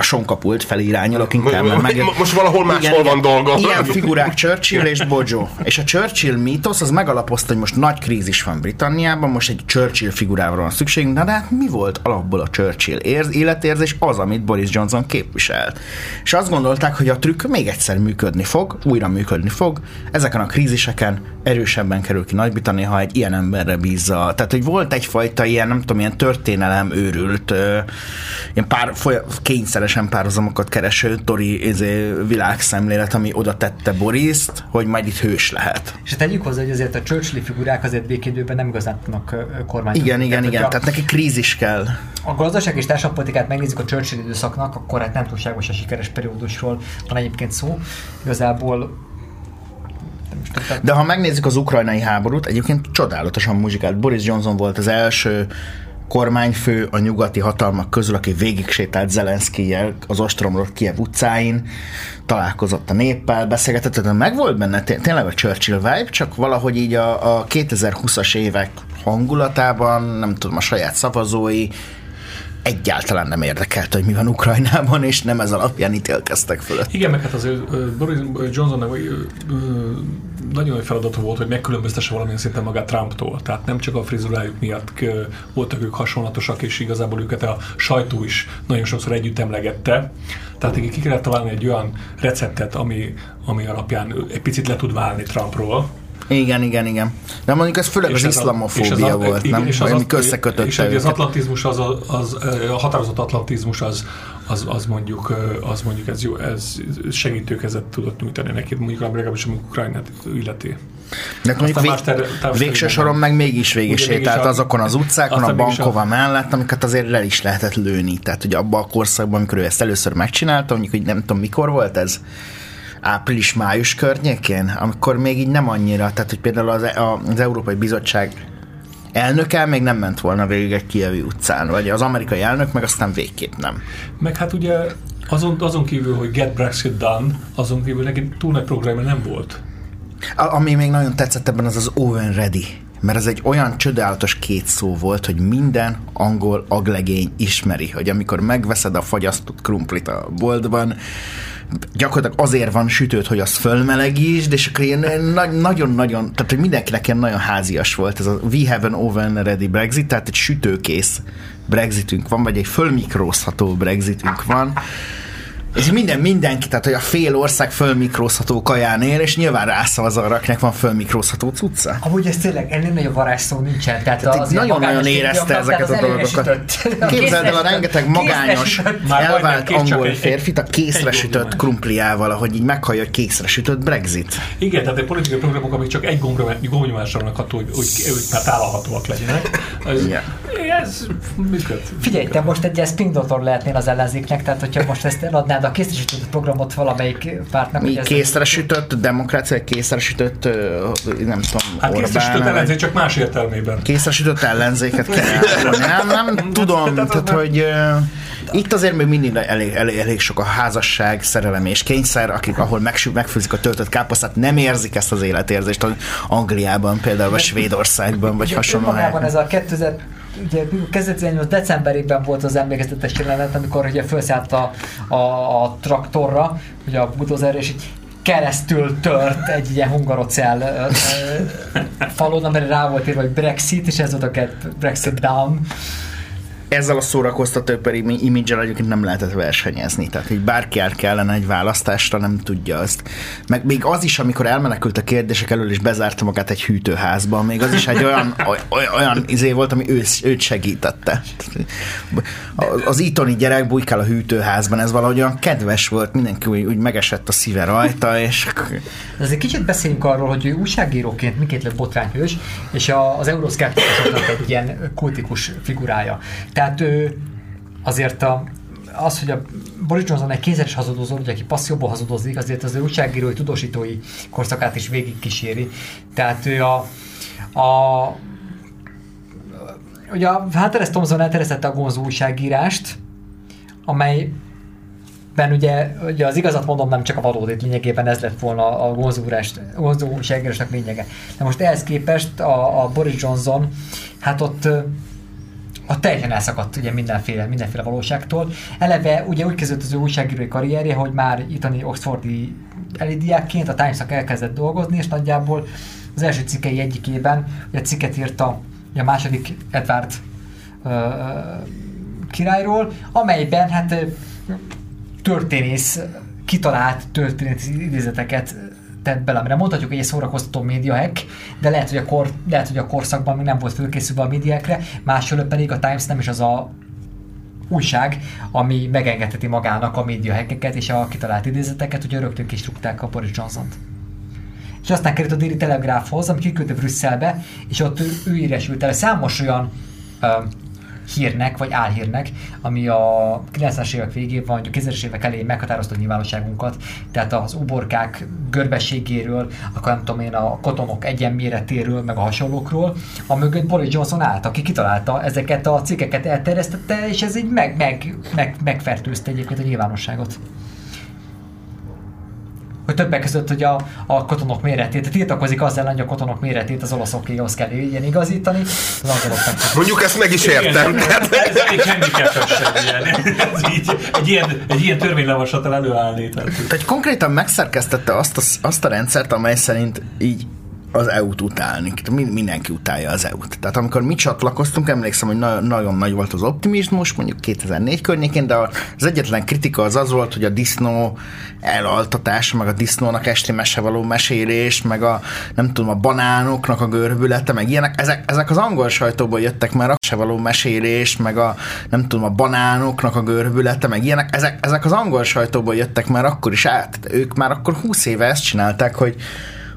a sonkapult felé irányulok inkább, mert meg... Mo- most valahol máshol van dolga. Ilyen figurák Churchill és Bojo. És a Churchill mítosz az megalapozta, hogy most nagy krízis van Britanniában, most egy Churchill figurával van szükségünk, de, de hát mi volt alapból a Churchill érz, életérzés? Az, amit Boris Johnson képviselt. És azt gondolták, hogy a trükk még egyszer működni fog, újra működni fog, ezeken a kríziseken erősebben kerül ki Nagy-Britannia, ha egy ilyen emberre bízza. Tehát, hogy volt egyfajta ilyen, nem tudom, ilyen történelem őrült, ilyen pár, foly- kényszeresen párhuzamokat kereső tori izé, világszemlélet, ami oda tette Boriszt, hogy majd itt hős lehet. És tegyük hozzá, hogy azért a Churchill figurák azért békédőben nem igazán tudnak kormányozni. Igen, igen, igen. hogyha Tehát neki krízis kell. A gazdaság és társadalompolitikát megnézzük a Churchill időszaknak, akkor hát nem túlságos a sikeres periódusról van egyébként szó. Igazából De ha megnézzük az ukrajnai háborút, egyébként csodálatosan muzsikált. Boris Johnson volt az első kormányfő a nyugati hatalmak közül, aki végig sétált Zelenszkijel az ostromról Kiev utcáin, találkozott a néppel, beszélgetett, tehát meg volt benne tényleg a Churchill vibe, csak valahogy így a, a 2020-as évek hangulatában, nem tudom, a saját szavazói egyáltalán nem érdekelt, hogy mi van Ukrajnában, és nem ez alapján ítélkeztek fölött. Igen, meg hát azért Boris Johnsonnak nagyon nagy feladata volt, hogy megkülönböztesse valamilyen szinten magát Trumptól. Tehát nem csak a frizurájuk miatt voltak ők hasonlatosak, és igazából őket a sajtó is nagyon sokszor együtt emlegette. Tehát ki kellett találni egy olyan receptet, ami, ami alapján egy picit le tud válni Trumpról, igen, igen, igen. De mondjuk ez főleg és az iszlamofóbia az, volt, igen, nem? És az, ami összekötötte És az atlantizmus, az, az, a határozott atlantizmus az, az, az mondjuk, az mondjuk ez, jó, ez segítőkezet tudott nyújtani neki, mondjuk legalábbis amikor Ukrajnát illeti. De mondjuk vég, ter, végső soron meg mégis végig sétált azokon az utcákon, a Bankova a... mellett, amiket azért le is lehetett lőni. Tehát, hogy abban a korszakban, amikor ő ezt először megcsinálta, mondjuk, hogy nem tudom, mikor volt ez, április-május környékén, amikor még így nem annyira, tehát hogy például az, az Európai Bizottság elnöke még nem ment volna végig egy kievi utcán, vagy az amerikai elnök meg aztán végképp nem. Meg hát ugye azon, azon kívül, hogy get Brexit done, azon kívül neki túl nagy programja nem volt. A, ami még nagyon tetszett ebben, az az Owen Ready mert ez egy olyan csodálatos két szó volt, hogy minden angol aglegény ismeri, hogy amikor megveszed a fagyasztott krumplit a boltban, gyakorlatilag azért van sütőt, hogy azt fölmelegítsd, és akkor ilyen nagyon-nagyon, tehát hogy mindenkinek ilyen nagyon házias volt ez a We have an oven ready Brexit, tehát egy sütőkész Brexitünk van, vagy egy fölmikrózható Brexitünk van, és minden, mindenki, tehát hogy a fél ország fölmikrózható kaján él, és nyilván rászavaz arra, akinek van fölmikrózható cucca. Amúgy ez tényleg ennél nagyobb varázsszó nincsen. Tehát, tehát az nagyon-nagyon érezte ezeket a dolgokat. Képzeld el a rengeteg magányos, elvált angol férfit a készre sütött krumpliával, ahogy így meghallja, hogy készre sütött Brexit. Igen, tehát a politikai programok, amik csak egy gombnyomásra vannak ható, hogy, hogy, hogy már tálalhatóak legyenek. Ez, yeah. ez működ. Figyelj, te most egy spin doktor lehetnél az ellenzéknek, tehát hogyha most ezt eladnád a készresütött programot valamelyik pártnak. Mi készresütött demokrácia, készresütött, nem tudom, Hát készresütött ellenzék, csak más értelmében. Készresütött ellenzéket kell Nem, nem tudom, tehát, hogy itt azért még mindig elég, elég, elég sok a házasság, szerelem és kényszer, akik ahol megsü, megfőzik a töltött káposztát, nem érzik ezt az életérzést Angliában, például, vagy Svédországban, vagy hasonló helyeken. ez a 2000 ugye 2018 decemberében volt az emlékeztetés jelenet, amikor ugye felszállt a, a, a traktorra, ugye a bulldozer, és így keresztül tört egy ilyen hungarocell falon, amire rá volt írva, hogy Brexit, és ez volt a Brexit down ezzel a szórakoztató imidzsel egyébként nem lehetett versenyezni. Tehát így bárki át kellene egy választásra, nem tudja azt. Meg még az is, amikor elmenekült a kérdések elől, és bezárta magát egy hűtőházba, még az is egy olyan, olyan, olyan izé volt, ami ő, őt segítette. Az itoni gyerek bujkál a hűtőházban, ez valahogy olyan kedves volt, mindenki úgy, úgy megesett a szíve rajta, és... Egy kicsit beszéljünk arról, hogy ő újságíróként miként lett botrányhős, és az euroszkeptikusoknak egy ilyen kultikus figurája. Tehát ő azért a, az, hogy a Boris Johnson egy kézeres hazudozó, ugye, aki passzióból hazudozik, azért az ő újságírói, tudósítói korszakát is végig kíséri. Tehát ő a, a ugye a Hunter Thompson elteresztette a Gonzo újságírást, amely ben ugye, ugye az igazat mondom, nem csak a valódét lényegében ez lett volna a gonzó újságírásnak lényege. De most ehhez képest a, a Boris Johnson, hát ott a teljesen elszakadt ugye mindenféle, mindenféle valóságtól. Eleve ugye úgy kezdődött az ő újságírói karrierje, hogy már itteni Oxfordi elidiákként a times elkezdett dolgozni, és nagyjából az első cikkei egyikében ugye cikket írta a második Edward uh, királyról, amelyben hát történész kitalált történész idézeteket tett bele, amire mondhatjuk, hogy egy szórakoztató médiahack, de lehet, hogy a, kor, lehet, hogy a korszakban még nem volt fölkészülve a médiákra, máshol pedig a Times nem is az a újság, ami megengedheti magának a médiahackeket és a kitalált idézeteket, hogy rögtön kisrúgták a Boris Johnson-t. És aztán került a Déli Telegráfhoz, ami kiküldte Brüsszelbe, és ott ő, ő el számos olyan ö, hírnek, vagy álhírnek, ami a 90-es évek végén, vagy a 2000-es évek elején meghatározta nyilvánosságunkat, tehát az uborkák görbességéről, akkor nem tudom én, a kotonok egyenméretéről, meg a hasonlókról, a mögött Boris Johnson állt, aki kitalálta ezeket a cikkeket, elterjesztette, és ez így meg, meg, meg, megfertőzte egyébként a nyilvánosságot hogy többek között hogy a, a kotonok méretét, tiltakozik azzal, hogy a kotonok méretét az olaszokéhoz kell ilyen igazítani, az angolok Mondjuk ezt meg is értem. Igen, ez, ez elég handicapes egy ilyen, ez így, egy ilyen, egy ilyen törvénylavaslatal előállni. Tehát. Tehát konkrétan megszerkesztette azt a, azt a rendszert, amely szerint így az EU-t utálni. Mindenki utálja az EU-t. Tehát amikor mi csatlakoztunk, emlékszem, hogy na- nagyon nagy volt az optimizmus, mondjuk 2004 környékén, de az egyetlen kritika az az volt, hogy a disznó elaltatása, meg a disznónak esti mese való mesélés, meg a nem tudom, a banánoknak a görbülete, meg ilyenek, ezek, ezek az angol sajtóból jöttek már a se való mesélés, meg a nem tudom, a banánoknak a görbülete, meg ilyenek, ezek, ezek az angol sajtóból jöttek már akkor is át. Ők már akkor 20 éve ezt csinálták, hogy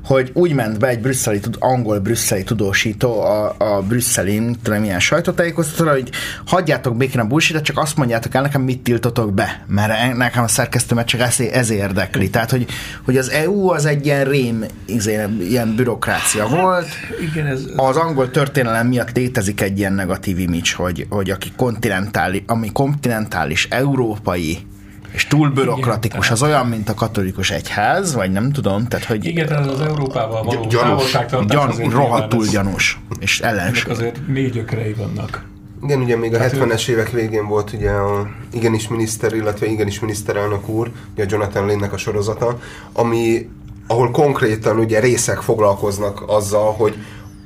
hogy úgy ment be egy brüsszeli, angol brüsszeli tudósító a, a brüsszelin, tudom milyen sajtótájékoztatóra, hogy hagyjátok békén a bullshit csak azt mondjátok el nekem, mit tiltotok be, mert nekem a szerkesztőmet csak ez, ez érdekli. Tehát, hogy, hogy az EU az egy ilyen rém, izé, ilyen bürokrácia hát, volt. Igen, ez... Az angol történelem miatt létezik egy ilyen negatív image, hogy, hogy aki kontinentális, ami kontinentális, európai, és túl bürokratikus, az olyan, mint a katolikus egyház, vagy nem tudom, tehát hogy... Igen, tehát az Európával való gyanús, gyan, rohadtul gyanús, és ellenség. azért mély gyökerei vannak. Igen, ugye még a 70-es évek végén volt ugye a igenis miniszter, illetve igenis miniszterelnök úr, ugye a Jonathan Lynn-nek a sorozata, ami, ahol konkrétan ugye részek foglalkoznak azzal, hogy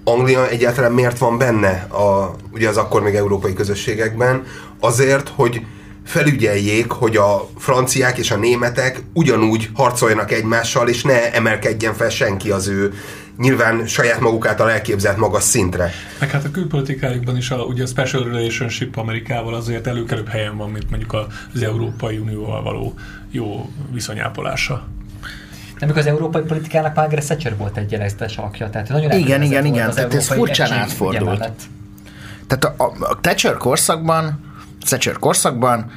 Anglia egyáltalán miért van benne a, ugye az akkor még európai közösségekben, azért, hogy felügyeljék, hogy a franciák és a németek ugyanúgy harcoljanak egymással, és ne emelkedjen fel senki az ő nyilván saját maguk által elképzelt magas szintre. Meg hát a külpolitikájukban is a, ugye a special relationship Amerikával azért előkelőbb helyen van, mint mondjuk az Európai Unióval való jó viszonyápolása. Nem, az európai politikának Margaret Thatcher volt egy jeleztes alakja. Tehát nagyon igen, igen, igen. Tehát ez furcsán átfordult. Tehát a, a, a Thatcher korszakban Thatcher korszakban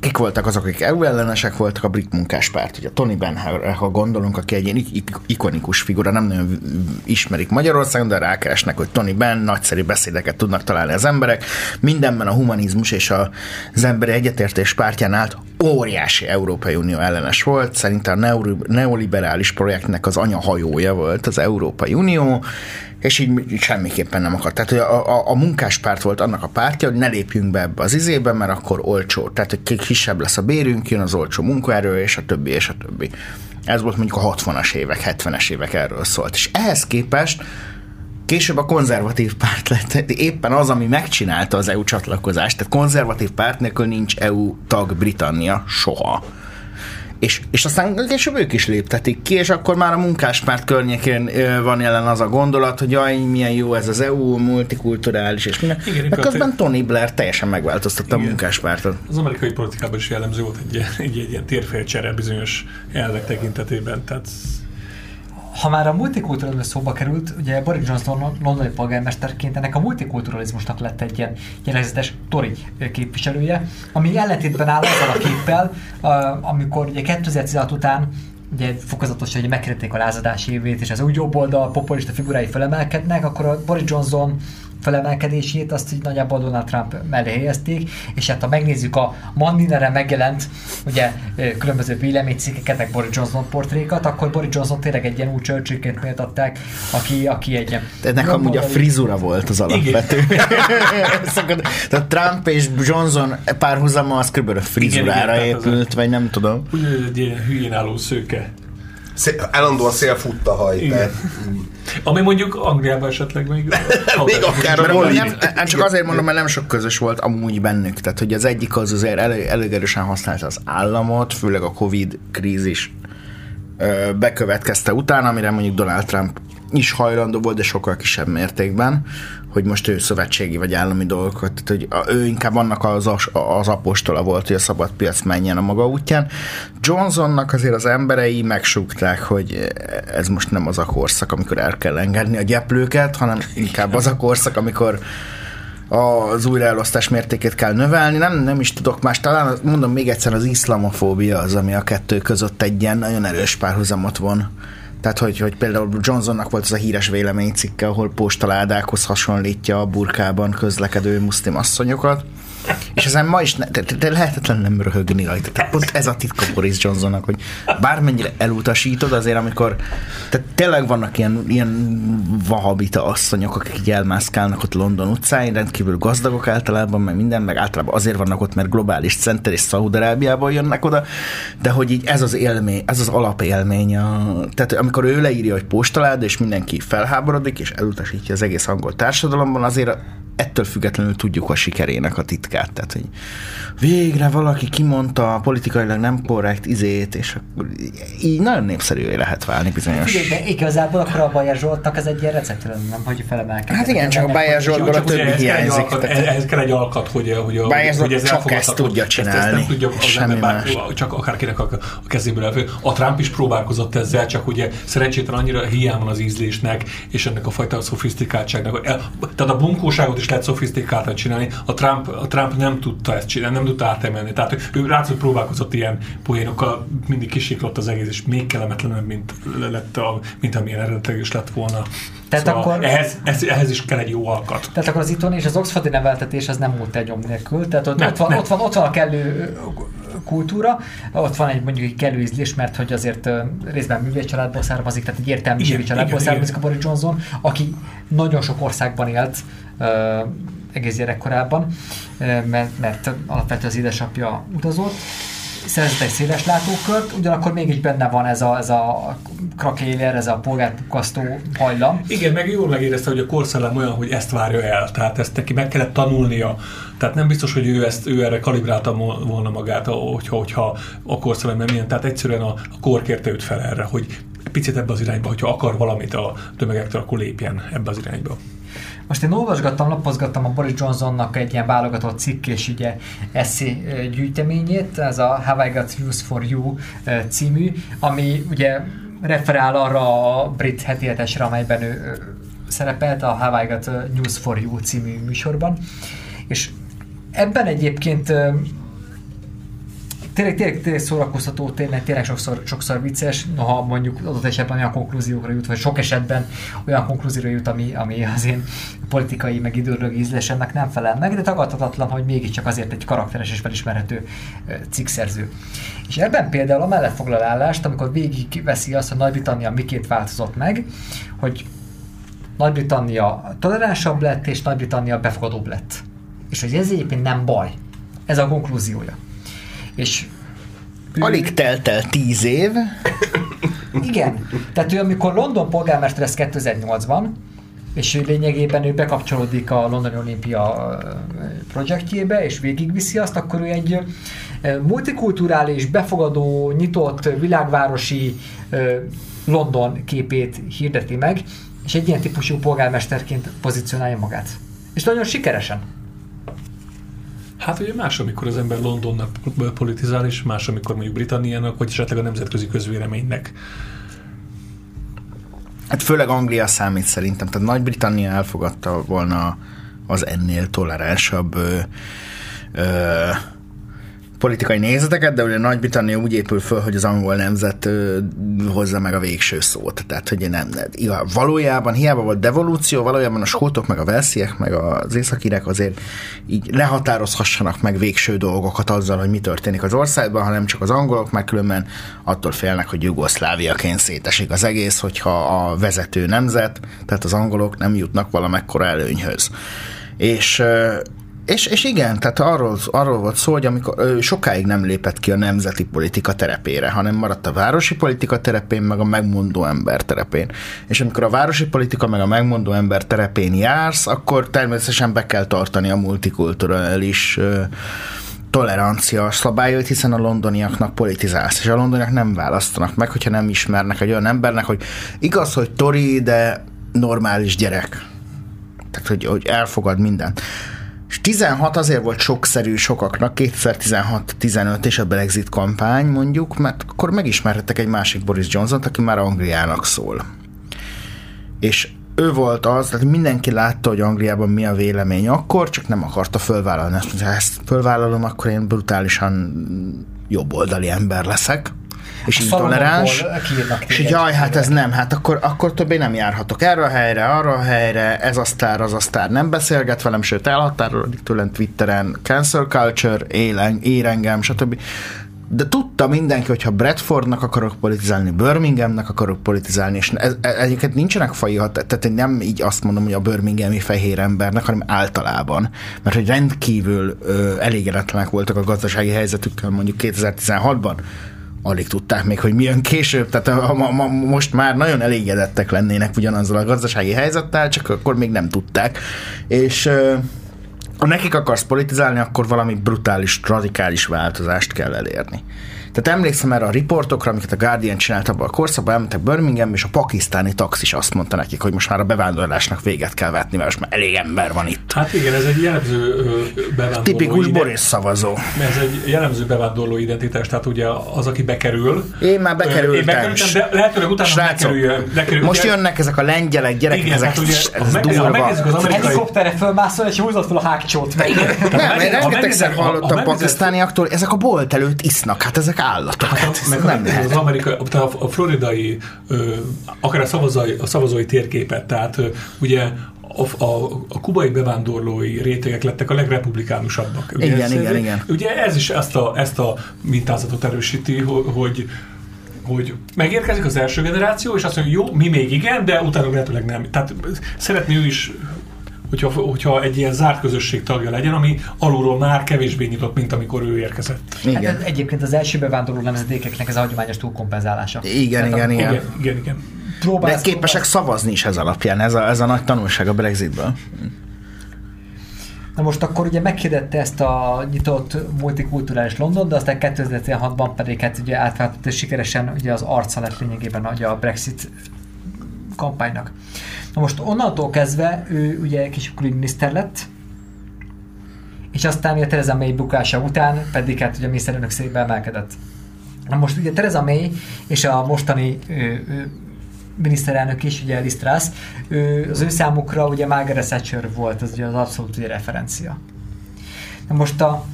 kik voltak azok, akik EU ellenesek voltak, a brit munkáspárt. Ugye Tony Benhamre, ha gondolunk, aki egy ilyen ikonikus figura, nem nagyon ismerik Magyarországon, de rákeresnek, hogy Tony Ben, nagyszerű beszédeket tudnak találni az emberek. Mindenben a humanizmus és az emberi egyetértés pártján állt óriási Európai Unió ellenes volt. Szerintem a neoliberális projektnek az anyahajója volt az Európai Unió, és így semmiképpen nem akart. Tehát hogy a, a, a munkáspárt volt annak a pártja, hogy ne lépjünk be ebbe az izébe, mert akkor olcsó. Tehát, hogy kisebb lesz a bérünk, jön az olcsó munkaerő, és a többi, és a többi. Ez volt mondjuk a 60-as évek, 70-es évek erről szólt. És ehhez képest Később a konzervatív párt lett éppen az, ami megcsinálta az EU csatlakozást. Tehát konzervatív párt nélkül nincs EU tag Britannia soha és, és aztán később ők is léptetik ki, és akkor már a munkáspárt környékén van jelen az a gondolat, hogy jaj, milyen jó ez az EU, multikulturális, és minden. Igen, De közben Tony Blair teljesen megváltoztatta igen. a munkáspártot. Az amerikai politikában is jellemző volt egy, egy, egy ilyen térfélcsere bizonyos elvek tekintetében, tehát ha már a multikulturalizmus szóba került, ugye Boris Johnson londoni polgármesterként ennek a multikulturalizmusnak lett egy ilyen jellegzetes tori képviselője, ami ellentétben áll azzal a képpel, amikor ugye 2016 után ugye fokozatosan hogy megkérték a lázadás évét, és az úgy jobb oldal populista figurái felemelkednek, akkor a Boris Johnson felemelkedését, azt így nagyjából Donald Trump mellé helyezték, és hát ha megnézzük a Mandinere megjelent ugye különböző véleménycikkeket, meg Boris Johnson portrékat, akkor Boris Johnson tényleg egy ilyen új csörcsőként méltatták, aki, aki egy ilyen... Ennek amúgy a frizura volt az alapvető. Tehát Trump és Johnson párhuzama az kb. a frizurára igen, igen, épült, vagy nem tudom. Úgy egy ilyen hülyén álló szőke. Szél, állandóan szél fut a haj. Tehát, ami mondjuk Angliában esetleg még... még akár a nem, nem, nem, csak azért mondom, mert nem sok közös volt amúgy bennük. Tehát, hogy az egyik az azért elég, elég erősen használta az államot, főleg a Covid krízis bekövetkezte utána, amire mondjuk Donald Trump is hajlandó volt, de sokkal kisebb mértékben, hogy most ő szövetségi vagy állami dolgokat, tehát hogy ő inkább annak az, az apostola volt, hogy a szabad piac menjen a maga útján. Johnsonnak azért az emberei megsúgták, hogy ez most nem az a korszak, amikor el kell engedni a gyeplőket, hanem inkább az a korszak, amikor az újraelosztás mértékét kell növelni. Nem, nem is tudok más. Talán mondom még egyszer, az iszlamofóbia az, ami a kettő között egy ilyen nagyon erős párhuzamot von. Tehát, hogy, hogy például Johnsonnak volt az a híres véleménycikke, ahol postaládákhoz hasonlítja a burkában közlekedő muszlim asszonyokat. És ezen ma is ne, de, de lehetetlen nem röhögni rajta. Tehát pont ez a titka Boris Johnsonnak, hogy bármennyire elutasítod, azért amikor tehát tényleg vannak ilyen, ilyen vahabita asszonyok, akik így elmászkálnak ott London utcáin, rendkívül gazdagok általában, meg minden, meg általában azért vannak ott, mert globális center és Szaúd-Arábiából jönnek oda, de hogy így ez az élmény, ez az alapélmény. A, tehát amikor ő leírja, hogy postalád, és mindenki felháborodik, és elutasítja az egész angol társadalomban, azért ettől függetlenül tudjuk a sikerének a titkát. Tehát, hogy végre valaki kimondta a politikailag nem korrekt izét, és így nagyon népszerű lehet válni bizonyos. Figyelj, de igazából akkor a Bajer Zsoltnak ez egy ilyen receptről, nem, hogy felemelkedik. Hát igen, csak a Bajer Zsoltból a többi hiányzik. Ehhez kell egy alkat, hogy, hogy, a, hogy ez csak ezt tudja csinálni. Ezt, nem tudja az ember, bár, csak akárkinek a, a kezéből elfő. A Trump is próbálkozott ezzel, csak ugye szerencsétlen annyira hiány van az ízlésnek, és ennek a fajta szofisztikáltságnak. Tehát a bunkóságot is lehet szofisztikáltan csinálni. A Trump, a Trump nem tudta ezt csinálni, nem tudta átemelni. Tehát ő látszott próbálkozott ilyen poénokkal, mindig kisiklott az egész, és még kellemetlenebb, mint, lett a, mint amilyen eredetileg is lett volna. Tehát szóval akkor, ehhez, ehhez, ehhez, is kell egy jó alkat. Tehát akkor az itthon és az oxfordi neveltetés az nem volt egy nyom nélkül. Tehát ott, nem, ott, van, nem. ott, van, ott van a kellő kultúra, ott van egy mondjuk egy kellő ízlés, mert hogy azért részben művész családból származik, tehát egy értelmi művész családból igen, származik igen. a Boris Johnson, aki nagyon sok országban élt, egész gyerekkorában, mert, mert alapvetően az édesapja utazott, szerzett egy széles látókört, ugyanakkor mégis benne van ez a, ez a krakéler, ez a polgárpukasztó hajlam. Igen, meg jól megérezte, hogy a korszellem olyan, hogy ezt várja el, tehát ezt neki meg kellett tanulnia. Tehát nem biztos, hogy ő, ezt, ő erre kalibrálta volna magát, hogyha, hogyha a korszellem nem ilyen. Tehát egyszerűen a, a kor kérte őt fel erre, hogy picit ebbe az irányba, hogyha akar valamit a tömegektől, akkor lépjen ebbe az irányba. Most én olvasgattam, lapozgattam a Boris Johnsonnak egy ilyen válogatott cikk és ugye eszi gyűjteményét, ez a Have I Got News for You című, ami ugye referál arra a brit heti hetesre, amelyben ő szerepelt a Have I Got News for You című műsorban. És ebben egyébként tényleg, tényleg, tényleg szórakoztató, tényleg, tényleg sokszor, sokszor vicces, noha mondjuk adott esetben olyan konklúziókra jut, vagy sok esetben olyan konklúzióra jut, ami, ami az én politikai, meg időlögi ízlésemnek nem felel meg, de tagadhatatlan, hogy mégiscsak azért egy karakteres és felismerhető cikkszerző. És ebben például amellett foglal állást, amikor végig veszi azt, hogy Nagy-Britannia miként változott meg, hogy Nagy-Britannia toleránsabb lett, és Nagy-Britannia befogadóbb lett. És hogy ez egyébként nem baj. Ez a konklúziója. És ő... Alig telt el tíz év. Igen. Tehát ő amikor London polgármester lesz 2008-ban, és ő lényegében ő bekapcsolódik a Londoni Olimpia projektjébe, és végigviszi azt, akkor ő egy multikulturális, befogadó, nyitott, világvárosi London képét hirdeti meg, és egy ilyen típusú polgármesterként pozícionálja magát. És nagyon sikeresen. Hát ugye más, amikor az ember Londonnak politizál, és más, amikor mondjuk Britanniának, vagy esetleg a nemzetközi közvéleménynek. Hát főleg Anglia számít szerintem. Tehát Nagy-Britannia elfogadta volna az ennél toleránsabb ö, ö, politikai nézeteket, de ugye Nagy-Britannia úgy épül föl, hogy az angol nemzet hozza meg a végső szót. Tehát, hogy nem, nem, valójában hiába volt devolúció, valójában a skótok, meg a velsziek, meg az északírek azért így lehatározhassanak meg végső dolgokat azzal, hogy mi történik az országban, hanem csak az angolok, meg különben attól félnek, hogy Jugoszláviaként szétesik az egész, hogyha a vezető nemzet, tehát az angolok nem jutnak valamekkora előnyhöz. És és, és igen, tehát arról, arról volt szó, hogy amikor ő sokáig nem lépett ki a nemzeti politika terepére, hanem maradt a városi politika terepén, meg a megmondó ember terepén. És amikor a városi politika meg a megmondó ember terepén jársz, akkor természetesen be kell tartani a multikulturális tolerancia szabályait, hiszen a londoniaknak politizálsz, és a londoniak nem választanak meg, hogyha nem ismernek egy olyan embernek, hogy igaz, hogy Tori, de normális gyerek. Tehát, hogy, hogy elfogad mindent. És 16 azért volt sokszerű sokaknak, 2016-15 és a Brexit kampány mondjuk, mert akkor megismerhettek egy másik Boris Johnson-t, aki már Angliának szól. És ő volt az, tehát mindenki látta, hogy Angliában mi a vélemény akkor, csak nem akarta fölvállalni. Azt ha ezt fölvállalom, akkor én brutálisan jobboldali ember leszek és A intoleráns. És téged. jaj, hát ez nem, hát akkor, akkor többé nem járhatok erre a helyre, arra a helyre, ez a sztár, az a sztár nem beszélget velem, sőt elhatárodik tőlem Twitteren, cancel culture, él, ér engem, stb. De tudta mindenki, hogy ha Bradfordnak akarok politizálni, Birminghamnek akarok politizálni, és ez, ez, egyébként nincsenek fai hat, tehát én nem így azt mondom, hogy a birminghami fehér embernek, hanem általában, mert hogy rendkívül ö, elégedetlenek voltak a gazdasági helyzetükkel mondjuk 2016-ban, alig tudták még, hogy mi jön később, tehát a, ma, ma, most már nagyon elégedettek lennének ugyanazzal a gazdasági helyzettel, csak akkor még nem tudták. És ö, ha nekik akarsz politizálni, akkor valami brutális, radikális változást kell elérni. Tehát emlékszem erre a riportokra, amiket a Guardian csinált abban a korszakban, elmentek Birmingham, és a pakisztáni tax is azt mondta nekik, hogy most már a bevándorlásnak véget kell vetni, mert most már elég ember van itt. Hát igen, ez egy jellemző bevándorló Tipikus ide- Boris szavazó. Ez egy jellemző bevándorló identitás, tehát ugye az, aki bekerül. Én már bekerültem. Én bekerültem, de lehetőleg utána Srácok, bekerüljön. bekerül, most ugye- jönnek ezek a lengyelek, gyerekek, Igen, ezek, hát ugye, ez ha durva. az amerikai- Helikopterre fölmászol, és húzott fel a hágcsót meg. Nem, rengetegszer hallottam pakisztániaktól, ezek a bolt előtt isznak, hát ezek állatok. Hát Hát, ez meg nem nem az lehet. amerikai, a, floridai, akár a szavazói, a szavazói térképet, tehát ugye a, a, a kubai bevándorlói rétegek lettek a legrepublikánusabbak. Ugye Igen, ez, igen, igen. Ugye ez is ezt a, ezt a mintázatot erősíti, ho- hogy hogy megérkezik az első generáció, és azt mondja, jó, mi még igen, de utána lehetőleg nem. Tehát szeretné ő is hogyha, hogyha egy ilyen zárt közösség tagja legyen, ami alulról már kevésbé nyitott, mint amikor ő érkezett. Hát Igen. ez egyébként az első bevándorló nemzedékeknek ez a hagyományos túlkompenzálása. Igen, igen, igen. Igen, igen, igen. De Próbálsz, képesek szavazni is ez alapján, ez a, ez a nagy tanulság a Brexitből. Na most akkor ugye meghirdette ezt a nyitott multikulturális London, de aztán 2016-ban pedig hát ugye átváltott és sikeresen ugye az arca lett lényegében ugye a Brexit kampánynak. Na most onnantól kezdve ő ugye kis külügyminiszter lett, és aztán ugye Theresa May bukása után pedig hát ugye a miniszterelnök székbe emelkedett. Na most ugye Theresa May és a mostani ő, ő, miniszterelnök is, ugye Liz Truss, ő, az ő számukra ugye Margaret Thatcher volt az ugye az abszolút ugye referencia. Na most a,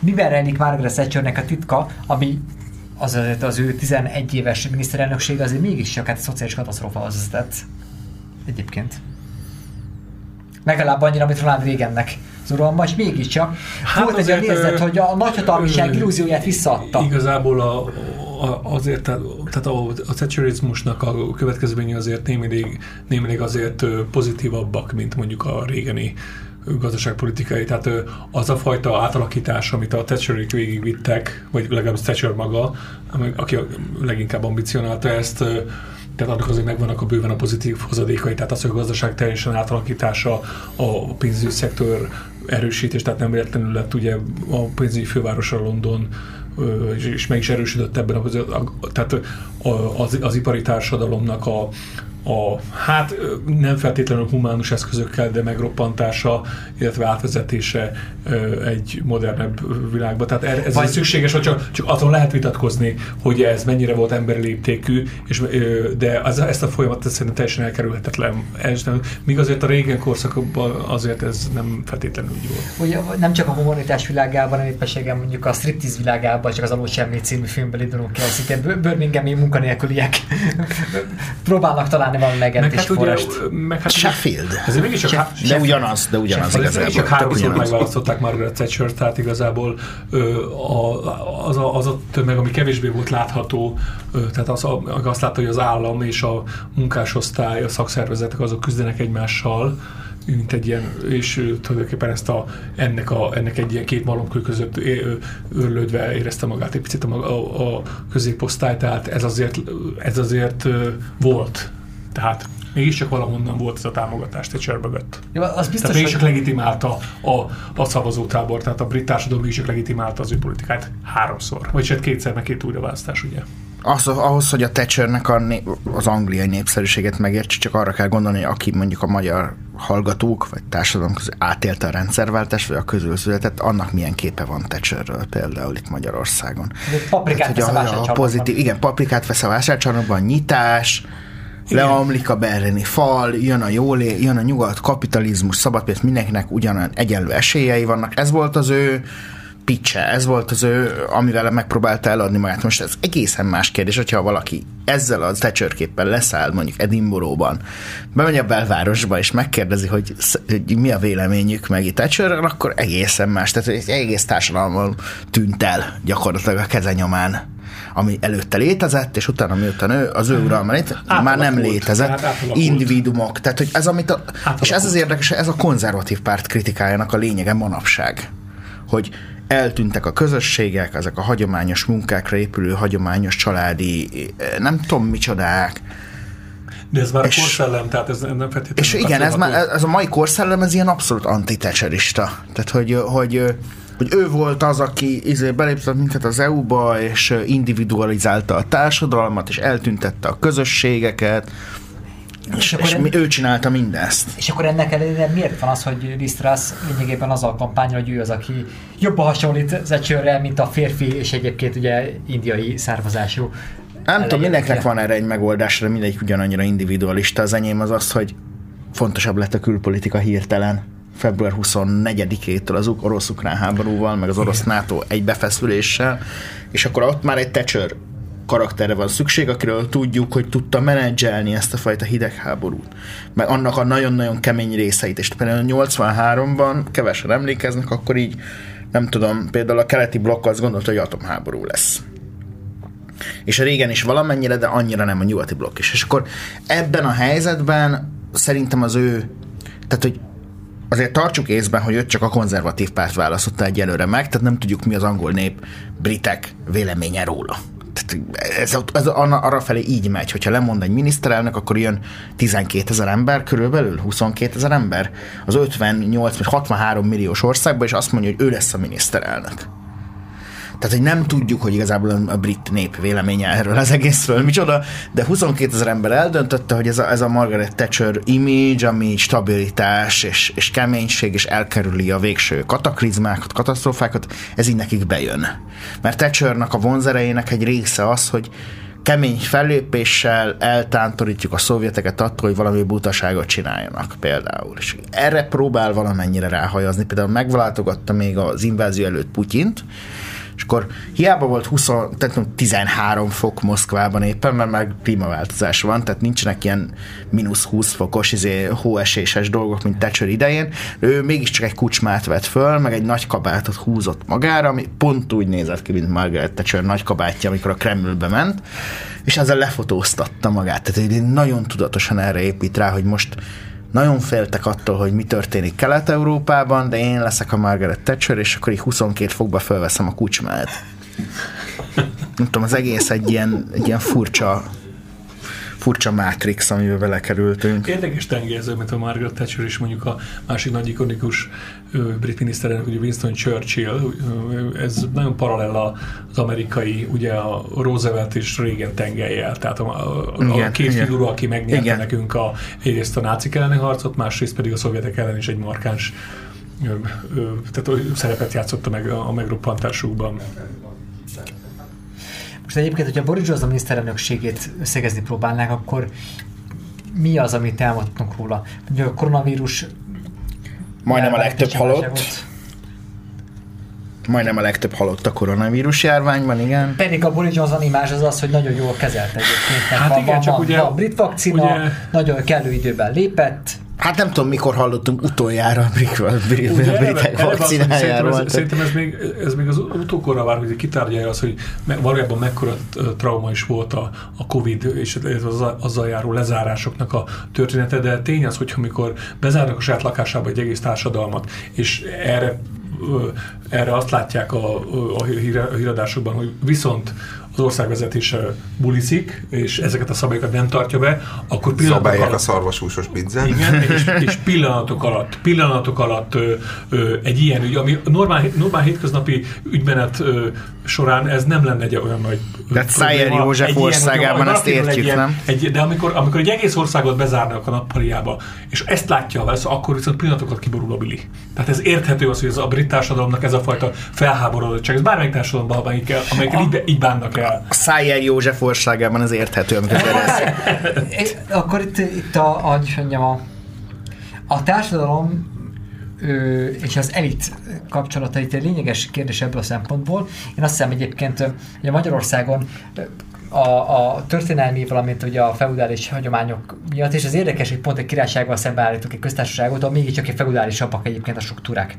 miben rejlik Margaret Thatchernek a titka, ami az, az, az ő 11 éves miniszterelnökség azért mégiscsak hát szociális katasztrófahoz vezetett. Egyébként. Legalább annyira, mint Ronald Reagannek az uralma, és mégiscsak Hát volt egy olyan érzet, hogy a nagyhatalmiság illúzióját visszaadta. Igazából a, a, azért, tehát tehát a, a thatcherizmusnak a következménye azért némileg, némileg azért pozitívabbak, mint mondjuk a régeni gazdaságpolitikai. Tehát az a fajta átalakítás, amit a Thatcherik végigvittek, vagy legalábbis Thatcher maga, aki a leginkább ambicionálta ezt, tehát annak azért megvannak a bőven a pozitív hozadékai, tehát az, hogy a gazdaság teljesen átalakítása, a pénzügyi szektor erősítés, tehát nem véletlenül lett ugye a pénzügyi fővárosa London, és- meg is erősödött ebben a, tehát az, az ipari társadalomnak a, a, hát nem feltétlenül humánus eszközökkel, de megroppantása, illetve átvezetése egy modernebb világba. Tehát er- ez Vagy- szükséges, hogy csak, csak azon lehet vitatkozni, hogy ez mennyire volt emberi léptékű, és, de az, ezt a folyamat szerintem teljesen elkerülhetetlen. Míg azért a régen korszakokban azért ez nem feltétlenül így volt. Ugye nem csak a humanitás világában, hanem éppenséggel mondjuk a striptease világában, csak az Alul Semmi című filmből indulunk szintén Bir- Birminghami munkanélküliek próbálnak találni valami megmentés forrást. meg hát ugye, Sheffield. ezért mégiscsak, há- De ugyanaz, de ugyanaz Azért igazából. csak Tök háromszor ugyanaz. megválasztották Margaret Thatcher, tehát igazából ö, a, az, a, az a tömeg, ami kevésbé volt látható, ö, tehát az, azt látta, hogy az állam és a munkásosztály, a szakszervezetek azok küzdenek egymással, mint egy ilyen, és tulajdonképpen ezt a, ennek, a, ennek egy ilyen két malomkő között őrlődve érezte magát egy picit a, a, a középosztály, tehát ez azért, ez azért volt. Tehát mégiscsak valahonnan volt ez a támogatás Thatcher mögött. Jó, az Tehát biztos, mégiscsak hogy legitimálta a, a szavazótábor, tehát a brit társadalom mégiscsak legitimálta az ő politikát háromszor. Vagy hát kétszer, meg két újraválasztás, ugye? Az, ahhoz, hogy a Thatchernek a, né- az angliai népszerűséget megértsi, csak arra kell gondolni, hogy aki mondjuk a magyar hallgatók, vagy társadalom közül átélte a rendszerváltást, vagy a közülszületet, annak milyen képe van Thatcherről például itt Magyarországon. paprikát Tehát, vesz a hogy a, pozitív, igen, paprikát vesz a vásárcsarnokban, nyitás, leomlik a berlini fal, jön a jólé, jön a nyugat, kapitalizmus, szabadpiac, mindenkinek ugyanolyan egyenlő esélyei vannak. Ez volt az ő pitche, ez volt az ő, amivel megpróbálta eladni magát. Most ez egészen más kérdés, hogyha valaki ezzel a Thatcher képpel leszáll mondjuk Edinburghban, bemegy a belvárosba és megkérdezi, hogy, hogy mi a véleményük meg itt Thatcher, akkor egészen más. Tehát egy egész társadalommal tűnt el gyakorlatilag a kezenyomán ami előtte létezett, és utána miután ő, az ő uralmát már nem létezett. Tehát individumok. Tehát, hogy ez, amit a, és ez az érdekes, ez a konzervatív párt kritikájának a lényege manapság. Hogy eltűntek a közösségek, ezek a hagyományos munkákra épülő, hagyományos családi, nem tudom micsodák, de ez már és, a korszellem, tehát ez nem feltétlenül... És igen, ez, már, ez a mai korszellem, ez ilyen abszolút antitecserista. Tehát, hogy, hogy, hogy ő volt az, aki izé belépett minket az EU-ba, és individualizálta a társadalmat, és eltüntette a közösségeket, és, és, és en... ő csinálta mindezt. És akkor ennek ellenére miért van az, hogy Lisztrász lényegében az a kampány, hogy ő az, aki jobban hasonlít Zecsőrre, mint a férfi, és egyébként ugye indiai származású. Nem tudom, mindenkinek van erre egy megoldásra, mindegyik ugyanannyira individualista. Az enyém az az, hogy fontosabb lett a külpolitika hirtelen február 24-től az orosz-ukrán háborúval, meg az orosz-NATO egybefeszüléssel, és akkor ott már egy Thatcher karakterre van szükség, akiről tudjuk, hogy tudta menedzselni ezt a fajta hidegháborút. Meg annak a nagyon-nagyon kemény részeit. És például 83-ban, kevesen emlékeznek, akkor így nem tudom, például a keleti blokk azt gondolta, hogy atomháború lesz. És a régen is valamennyire, de annyira nem a nyugati blokk is. És akkor ebben a helyzetben szerintem az ő, tehát hogy azért tartsuk észben, hogy őt csak a konzervatív párt választotta egyelőre meg, tehát nem tudjuk mi az angol nép, britek véleménye róla ez, ez arra felé így megy, hogyha lemond egy miniszterelnök, akkor jön 12 ezer ember, körülbelül 22 ezer ember az 58 vagy 63 milliós országban, és azt mondja, hogy ő lesz a miniszterelnök. Tehát, hogy nem tudjuk, hogy igazából a brit nép véleménye erről az egészről micsoda, de 22 ezer ember eldöntötte, hogy ez a, ez a Margaret Thatcher image, ami stabilitás és, és keménység, és elkerüli a végső kataklizmákat, katasztrófákat, ez így nekik bejön. Mert Thatchernak a vonzerejének egy része az, hogy kemény fellépéssel eltántorítjuk a szovjeteket attól, hogy valami butaságot csináljanak például. És erre próbál valamennyire ráhajazni. Például megváltogatta még az invázió előtt Putyint, és akkor hiába volt 20, tehát 13 fok Moszkvában éppen, mert meg klímaváltozás van, tehát nincsenek ilyen mínusz 20 fokos izé, hóeséses dolgok, mint Thatcher idején. Ő mégiscsak egy kucsmát vett föl, meg egy nagy kabátot húzott magára, ami pont úgy nézett ki, mint Margaret Thatcher nagy kabátja, amikor a Kremlbe ment, és ezzel lefotóztatta magát. Tehát nagyon tudatosan erre épít rá, hogy most nagyon féltek attól, hogy mi történik Kelet-Európában, de én leszek a Margaret Thatcher, és akkor így 22 fokba felveszem a kucsmát. Nem tudom, az egész egy ilyen, egy ilyen furcsa furcsa Matrix, amiben belekerültünk. Érdekes tengelyző, mint a Margaret Thatcher és mondjuk a másik nagy ikonikus brit miniszterelnök, ugye Winston Churchill, ez nagyon paralel az amerikai, ugye a Roosevelt és Reagan tengelyel, tehát a, a, igen, a két igen. figura, aki megnyerte igen. nekünk a, egyrészt a nácik elleni harcot, másrészt pedig a szovjetek ellen is egy markáns tehát szerepet játszotta meg a, a megroppantásukban. Most egyébként, hogyha Boris Johnson miniszterelnökségét összegezni próbálnák, akkor mi az, amit elmondtunk róla? Ugye a koronavírus majdnem a legtöbb halott. Majdnem a legtöbb halott a koronavírus járványban, igen. Pedig a Boris Johnson imázs az az, hogy nagyon jól kezelt egyébként. Hát van, igen, van, csak van, ugye... Van brit vakcina, ugye... nagyon kellő időben lépett, Hát nem tudom, mikor hallottunk utoljára a britek vakcinájáról. Szerintem, ez, szerintem ez, még, ez még az utókorra vár, hogy kitárgyalja az, hogy valójában mekkora trauma is volt a, a Covid és az, azzal járó lezárásoknak a története, de tény az, hogyha mikor bezárnak a saját lakásába egy egész társadalmat, és erre erre azt látják a, a, híradásokban, hogy viszont az ország vezetése buliszik, és ezeket a szabályokat nem tartja be, akkor pillanatok Szabálják alatt, a szarvasúsos pizzát. Igen, és, és pillanatok alatt, pillanatok alatt ö, ö, egy ilyen ügy, ami normál, normál hétköznapi ügymenet ö, során ez nem lenne egy olyan nagy De Szájer József országában ilyen, ezt értjük, egy ilyen, nem? Egy, de amikor, amikor egy egész országot bezárnak a nappaliába, és ezt látja a vesz, akkor viszont pillanatokat kiborul a bili. Tehát ez érthető az, hogy ez a brit társadalomnak ez a fajta felháborodottság, ez bármelyik társadalomban, amelyik, amelyik így, így bánnak el. A Szájer József országában az érthető, amikor Akkor itt, itt a, ahogy is mondjam, a, a társadalom ö, és az elit kapcsolatai itt egy lényeges kérdés ebből a szempontból. Én azt hiszem egyébként, hogy a Magyarországon a, a történelmi, valamint ugye a feudális hagyományok miatt, és az érdekes, hogy pont egy királysággal szemben állítok egy köztársaságot, ahol mégiscsak egy feudálisabbak egyébként a struktúrák.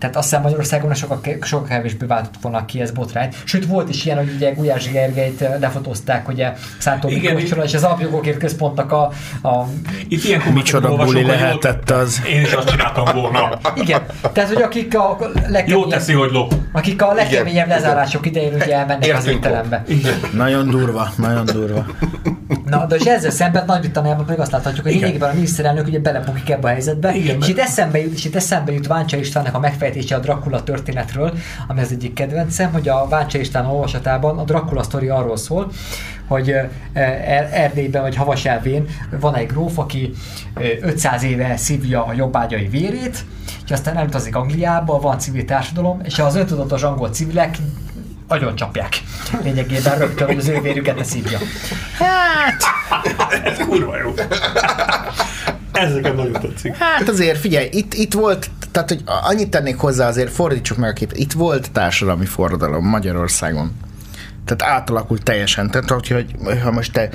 Tehát azt hiszem Magyarországon sokkal, sokkal kevésbé váltott volna ki ez botrányt. Sőt, volt is ilyen, hogy ugye Gulyás Gergelyt lefotózták, ugye Szántó Igen, Miklósról, és az alapjogokért központnak a, a Itt ilyen Micsoda buli lehetett az. Én is azt csináltam volna. igen, tehát hogy akik a Jó legkeményebb, teszi, hogy lop. akik a legkeményebb Igen. lezárások idején ugye elmennek az Értünk étterembe. Nagyon durva, nagyon durva. Na, de és ezzel szemben Nagy-Britanniában pedig azt láthatjuk, hogy Igen. lényegében a miniszterelnök ugye belebukik ebbe a helyzetbe, Igen, és mert- itt eszembe jut, és itt eszembe jut Váncsa Istvánnak a megfejtése a Dracula történetről, ami az egyik kedvencem, hogy a Váncsa István olvasatában a Dracula sztori arról szól, hogy Er- Erdélyben vagy Havaselvén van egy gróf, aki ö, 500 éve szívja a jobbágyai vérét, és aztán elutazik Angliába, van civil társadalom, és az öntudatos angol civilek agyon csapják. Lényegében rögtön, hogy az ő vérüket ne szívja. Ez kurva jó. Ez nekem nagyon tetszik. Hát azért figyelj, itt, itt volt, tehát hogy annyit tennék hozzá, azért fordítsuk meg a képet. Itt volt társadalmi forradalom Magyarországon. Tehát átalakult teljesen. Tehát, hogy, ha most te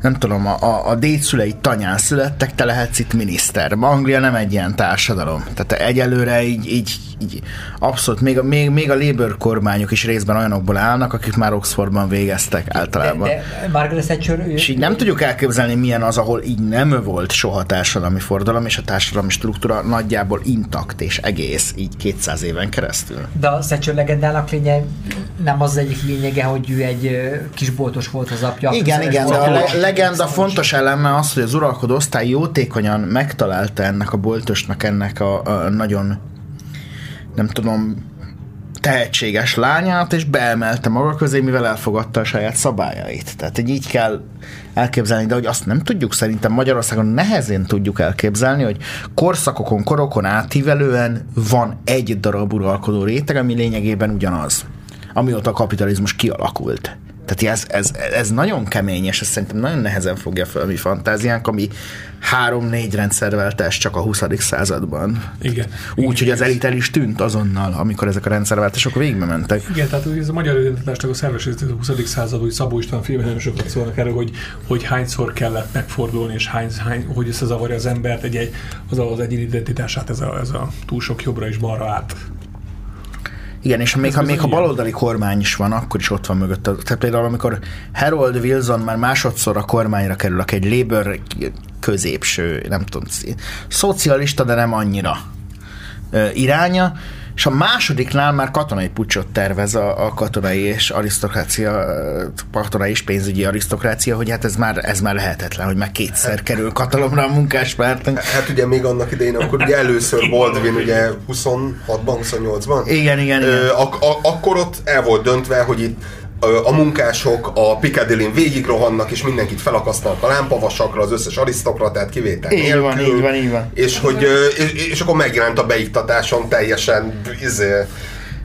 nem tudom, a, a, a dédszülei tanyán születtek, te lehetsz itt miniszter. Anglia nem egy ilyen társadalom. Tehát egyelőre így, így, így abszolút, még, a- még, még a Labour kormányok is részben olyanokból állnak, akik már Oxfordban végeztek általában. De, de Margaret Thatcher, ő, És így nem tudjuk elképzelni, milyen az, ahol így nem volt soha társadalmi forradalom, és a társadalmi struktúra nagyjából intakt és egész, így 200 éven keresztül. de a Thatcher legendának lénye nem az egyik lényege, hogy ő egy kisboltos volt az apja. Igen, igen, de a le- legenda fontos eleme az, hogy az uralkodó osztály jótékonyan megtalálta ennek a boltosnak ennek a, a nagyon, nem tudom, tehetséges lányát, és beemelte maga közé, mivel elfogadta a saját szabályait. Tehát hogy így kell elképzelni, de hogy azt nem tudjuk szerintem Magyarországon nehezén tudjuk elképzelni, hogy korszakokon, korokon átívelően van egy darab uralkodó réteg, ami lényegében ugyanaz, amióta a kapitalizmus kialakult. Tehát ez, ez, ez nagyon kemény, és ez szerintem nagyon nehezen fogja fel a mi fantáziánk, ami három-négy rendszerváltás csak a 20. században. Igen. Úgy, hogy az elit el is tűnt azonnal, amikor ezek a rendszerváltások végbe mentek. Igen, tehát ez a magyar identitásnak a szerves része a 20. század, hogy Szabó István filmben nagyon sokat szólnak erről, hogy, hogy hányszor kellett megfordulni, és hány, hány, hogy összezavarja az embert egy, egy, az, az egyéni identitását, ez a, ez a túl sok jobbra és balra át. Igen, és még ha, még ha baloldali kormány is van, akkor is ott van mögött. Tehát például amikor Harold Wilson már másodszor a kormányra kerül, aki egy Labour középső, nem tudom, szocialista, de nem annyira iránya, és a másodiknál már katonai pucsot tervez a, a katonai és arisztokrácia, katonai és pénzügyi arisztokrácia, hogy hát ez már, ez már lehetetlen, hogy már kétszer kerül katalomra a munkáspárt. Hát ugye még annak idején, akkor ugye először Baldwin ugye 26-ban, 28-ban. Igen, igen, igen. Ö, ak- a- akkor ott el volt döntve, hogy itt a munkások a Piccadilly-n végig rohannak, és mindenkit felakasztanak a lámpavasakra, az összes arisztokratát kivétel Így van, nélkül. így van, így van. És hogy és, és akkor megjelent a beiktatáson teljesen izé,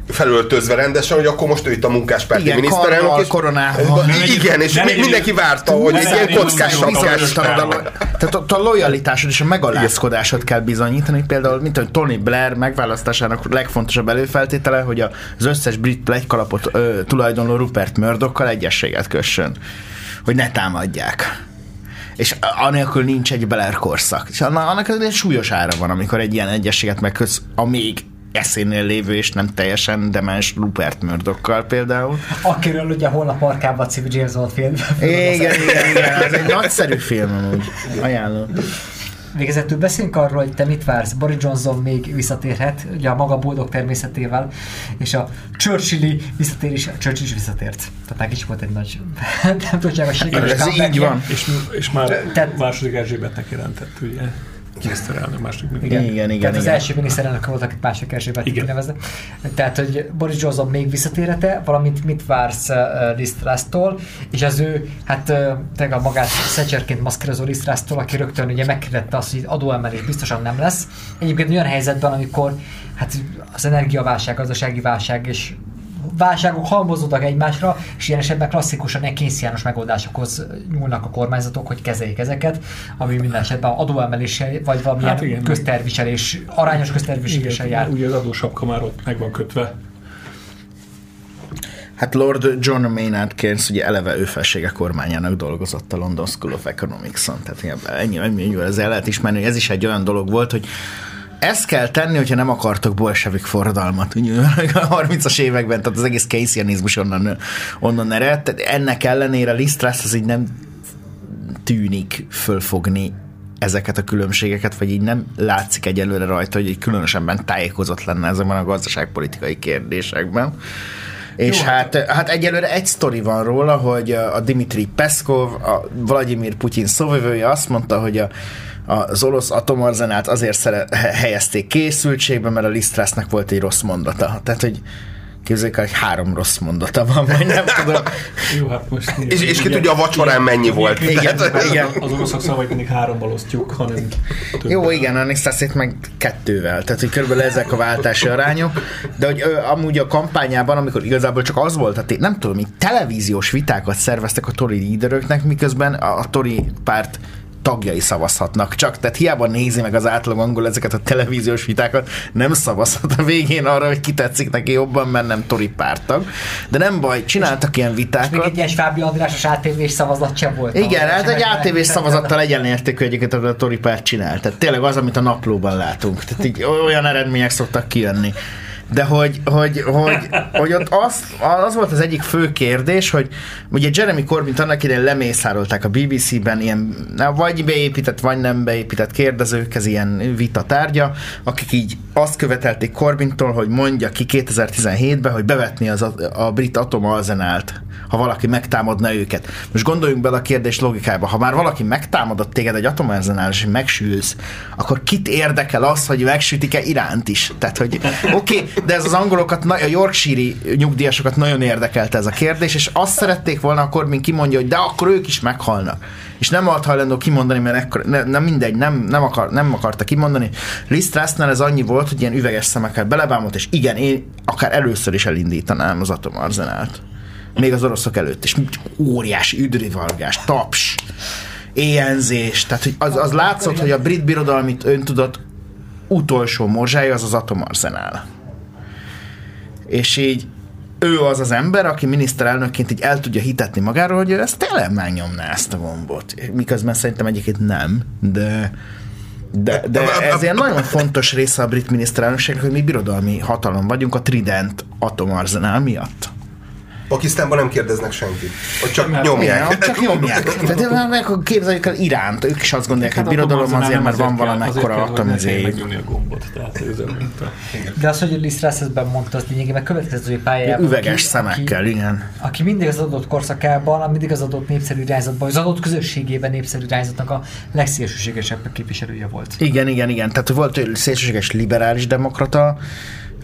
felöltözve rendesen, hogy akkor most ő itt a munkáspárti miniszterelnök. és- koronával. Igen, és Nem mindenki várta, hogy egy ilyen nem kockás egy- sapkás bizonyos- bizonyítanod a, tehát ott a lojalitásod és a megalázkodásod kell bizonyítani. Például, mint hogy Tony Blair megválasztásának legfontosabb előfeltétele, hogy az összes brit plegykalapot ö, tulajdonló Rupert Murdochkal egyességet kössön. Hogy ne támadják. És anélkül nincs egy Blair korszak. És annak, annak egy súlyos ára van, amikor egy ilyen egyességet megkösz a még eszénél lévő és nem teljesen demens Rupert Murdochkal például. Akiről ugye holnap Markában című James Bond film. Igen, igen, igen, ez egy nagyszerű film amúgy. Ajánlom. Végezetül beszéljünk arról, hogy te mit vársz. Boris Johnson még visszatérhet, ugye a maga boldog természetével, és a Churchilli visszatérés, Churchill is visszatért. Tehát neki is volt egy nagy, nem tudják, a sikeres Ez így van. És, és már Tehát- második Erzsébetnek jelentett, ugye? Miniszterelnök, második Igen, miniszterelnök. Igen, igen, Tehát az igen. első miniszterelnök volt, akit másik Erzsébet Igen. kinevezte. Tehát, hogy Boris Johnson még visszatérete, valamint mit vársz uh, Liz Truss-tól, és az ő, hát uh, tényleg a magát Thatcherként maszkírozó Liz Truss-tól, aki rögtön ugye megkérdette azt, hogy adóemelés biztosan nem lesz. Egyébként olyan helyzetben, amikor hát az energiaválság, gazdasági válság és válságok halmozódnak egymásra, és ilyen esetben klasszikusan egy készjános megoldásokhoz nyúlnak a kormányzatok, hogy kezeljék ezeket, ami minden esetben adóemeléssel, vagy valamilyen Hát igen. közterviselés, arányos közterviseléssel jár. ugye az adósapka már ott meg van kötve. Hát Lord John Maynard Keynes ugye eleve ő felsége kormányának dolgozott a London School of Economics-on, tehát ilyen- ennyi, ennyi, ennyi ezzel lehet ismerni, hogy ez is egy olyan dolog volt, hogy ezt kell tenni, hogyha nem akartok bolsevik forradalmat. Ugye, a 30-as években, tehát az egész keynesianizmus onnan, onnan ered. Tehát ennek ellenére Liz Truss az így nem tűnik fölfogni ezeket a különbségeket, vagy így nem látszik egyelőre rajta, hogy egy különösebben tájékozott lenne ezekben a gazdaságpolitikai kérdésekben. És Jó, hát, hát egyelőre egy sztori van róla, hogy a Dimitri Peszkov, a Vladimir Putyin szóvivője azt mondta, hogy a, az orosz atomarzenát azért szere, he- helyezték készültségbe, mert a Lisztrásznak volt egy rossz mondata. Tehát, hogy képzeljük el, hogy három rossz mondata van, vagy nem tudom. Jó, hát most... És, és ki tudja a vacsorán mennyi volt. Igen, Tehát- igen. Az oroszok szavait mindig hárommal osztjuk, hanem több. Jó, igen, a Nixaszét meg kettővel, tehát hogy körülbelül ezek a váltási arányok, de hogy ö, amúgy a kampányában, amikor igazából csak az volt, té- nem tudom, így televíziós vitákat szerveztek a Tory líderöknek, miközben a, a Tory párt tagjai szavazhatnak csak, tehát hiába nézi meg az átlag angol ezeket a televíziós vitákat, nem szavazhat a végén arra, hogy ki tetszik neki jobban, mert nem Tory pártag. De nem baj, csináltak ilyen Még vitákat. egy ilyen Fábri Andrásos ATV-s szavazat sem volt. Igen, hát egy Sem- ATV szavazattal egyenlértékű egyébként amit a Tori párt csinál. Tehát tényleg az, amit a naplóban látunk. Tehát így olyan eredmények szoktak kijönni. De hogy, hogy, hogy, hogy ott az, az volt az egyik fő kérdés, hogy ugye Jeremy Corbyn annak idején lemészárolták a BBC-ben ilyen vagy beépített, vagy nem beépített kérdezők, ez ilyen vita tárgya, akik így azt követelték Corbintól, hogy mondja ki 2017-ben, hogy bevetni az a, brit atomarzenált, ha valaki megtámadna őket. Most gondoljunk bele a kérdés logikába, ha már valaki megtámadott téged egy atomarzenál, és megsülsz, akkor kit érdekel az, hogy megsütik-e Iránt is? Tehát, hogy oké, okay, de ez az angolokat, a Yorkshire nyugdíjasokat nagyon érdekelte ez a kérdés, és azt szerették volna, akkor mint kimondja, hogy de akkor ők is meghalnak. És nem volt hajlandó kimondani, mert ekkor, ne, nem mindegy, nem, nem, akar, nem akarta kimondani. Liz Trussnál ez annyi volt, hogy ilyen üveges szemekkel belebámolt, és igen, én akár először is elindítanám az atomarzenált. Még az oroszok előtt is. Óriási üdrivalgás, taps, éjenzés. Tehát hogy az, az látszott, hogy a brit birodalmi öntudat utolsó morzsája az az atomarzenál. És így ő az az ember, aki miniszterelnökként így el tudja hitetni magáról, hogy ő ezt tényleg megnyomná ezt a gombot. Miközben szerintem egyébként nem, de de, de ez ilyen nagyon fontos része a brit miniszterelnökségnek, hogy mi birodalmi hatalom vagyunk a Trident atomarzenál miatt. Pakisztánban nem kérdeznek senkit. Ott csak Mert- nyomják. Igen, csak nyomják. Tehát meg képzeljük el Iránt, ők is azt gondolják, hogy Hát birodalom akkor azért, mert van valamekkora azért kell, hogy ne kelljen atomizéjük. megnyomni a gombot, tehát. De az, hogy Liz Truss ebben mondta, az lényegében következő pályájában. Üveges aki- szemekkel, igen. aki mindig az adott korszakában, mindig az adott népszerű irányzatban, az adott közösségében népszerű irányzatnak a legszélsőségesebb képviselője volt. Igen, igen, igen. Tehát volt egy szélsőséges liberális demokrata,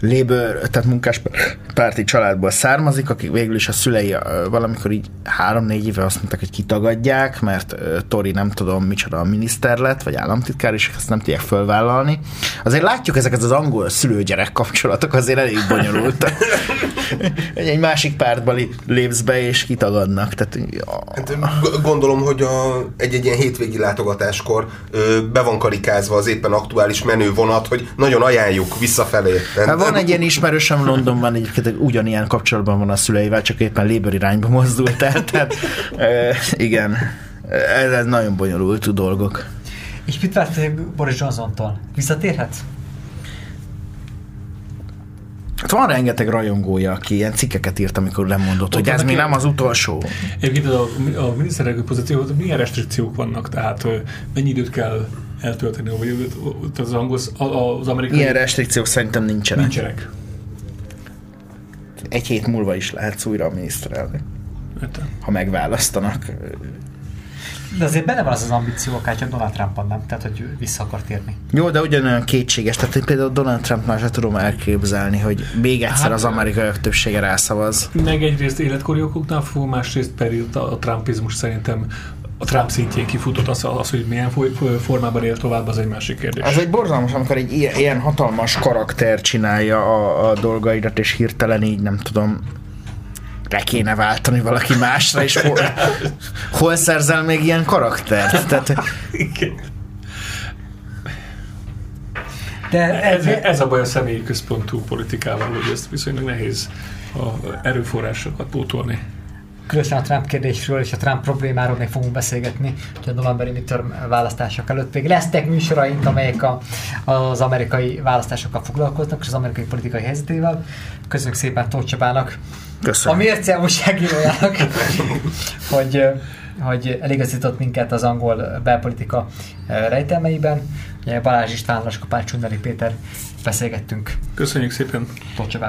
Labour, tehát munkáspárti családból származik, akik végül is a szülei valamikor így három-négy éve azt mondták, hogy kitagadják, mert Tori nem tudom micsoda a miniszter lett, vagy államtitkár, és ezt nem tudják fölvállalni. Azért látjuk ezeket az angol szülő-gyerek kapcsolatok, azért elég bonyolultak. egy, másik pártba lépsz be, és kitagadnak. Tehát, Hát, gondolom, hogy a, egy-egy ilyen hétvégi látogatáskor ö, be van karikázva az éppen aktuális menő vonat, hogy nagyon ajánljuk visszafelé. Hát van egy ilyen ismerősöm Londonban, egyébként egy ugyanilyen kapcsolatban van a szüleivel, csak éppen Labour irányba mozdult el. Tehát, e, igen, ez, nagyon bonyolult dolgok. És mit vártatok Boris Johnsontól? Visszatérhet? Hát van rengeteg rajongója, aki ilyen cikkeket írt, amikor nem mondott, hogy ez még nem az utolsó. Egyébként a, a miniszterelnök pozícióhoz milyen restrikciók vannak, tehát mennyi időt kell eltölteni, vagy ott az, angol, az amerikai... Ilyen restrikciók szerintem nincsenek. nincsenek. Egy hét múlva is lehetsz újra a miniszterelnök, Értem. ha megválasztanak. De azért benne van az az ambíció, akár csak Donald Trumpon nem, tehát hogy vissza akar térni. Jó, de ugyanolyan kétséges. Tehát én például Donald Trumpnál se tudom elképzelni, hogy még egyszer Hát, az amerikaiak többsége rászavaz. Meg egyrészt életkori okoknál fog, másrészt pedig a, a trumpizmus szerintem a Trump szintjén kifutott az, az hogy milyen formában él tovább, az egy másik kérdés. Ez egy borzalmas, amikor egy ilyen, ilyen hatalmas karakter csinálja a, a dolgaidat, és hirtelen így nem tudom, le kéne váltani valaki másra, és hol, hol szerzel még ilyen karaktert? Tehát, Igen. De Ez, ez a baj a személyi központú politikával, hogy ezt viszonylag nehéz a erőforrásokat pótolni. Különösen a Trump kérdésről és a Trump problémáról még fogunk beszélgetni, hogy a novemberi midterm választások előtt még lesznek műsoraink, amelyek a, az amerikai választásokkal foglalkoznak, és az amerikai politikai helyzetével. Köszönjük szépen Tóth Csabának, a köszönöm. mérce újságírójának, hogy, hogy eligazított minket az angol belpolitika eh, rejtelmeiben. Balázs István, Laskapács Csundari Péter beszélgettünk Köszönjük szépen! Tóth.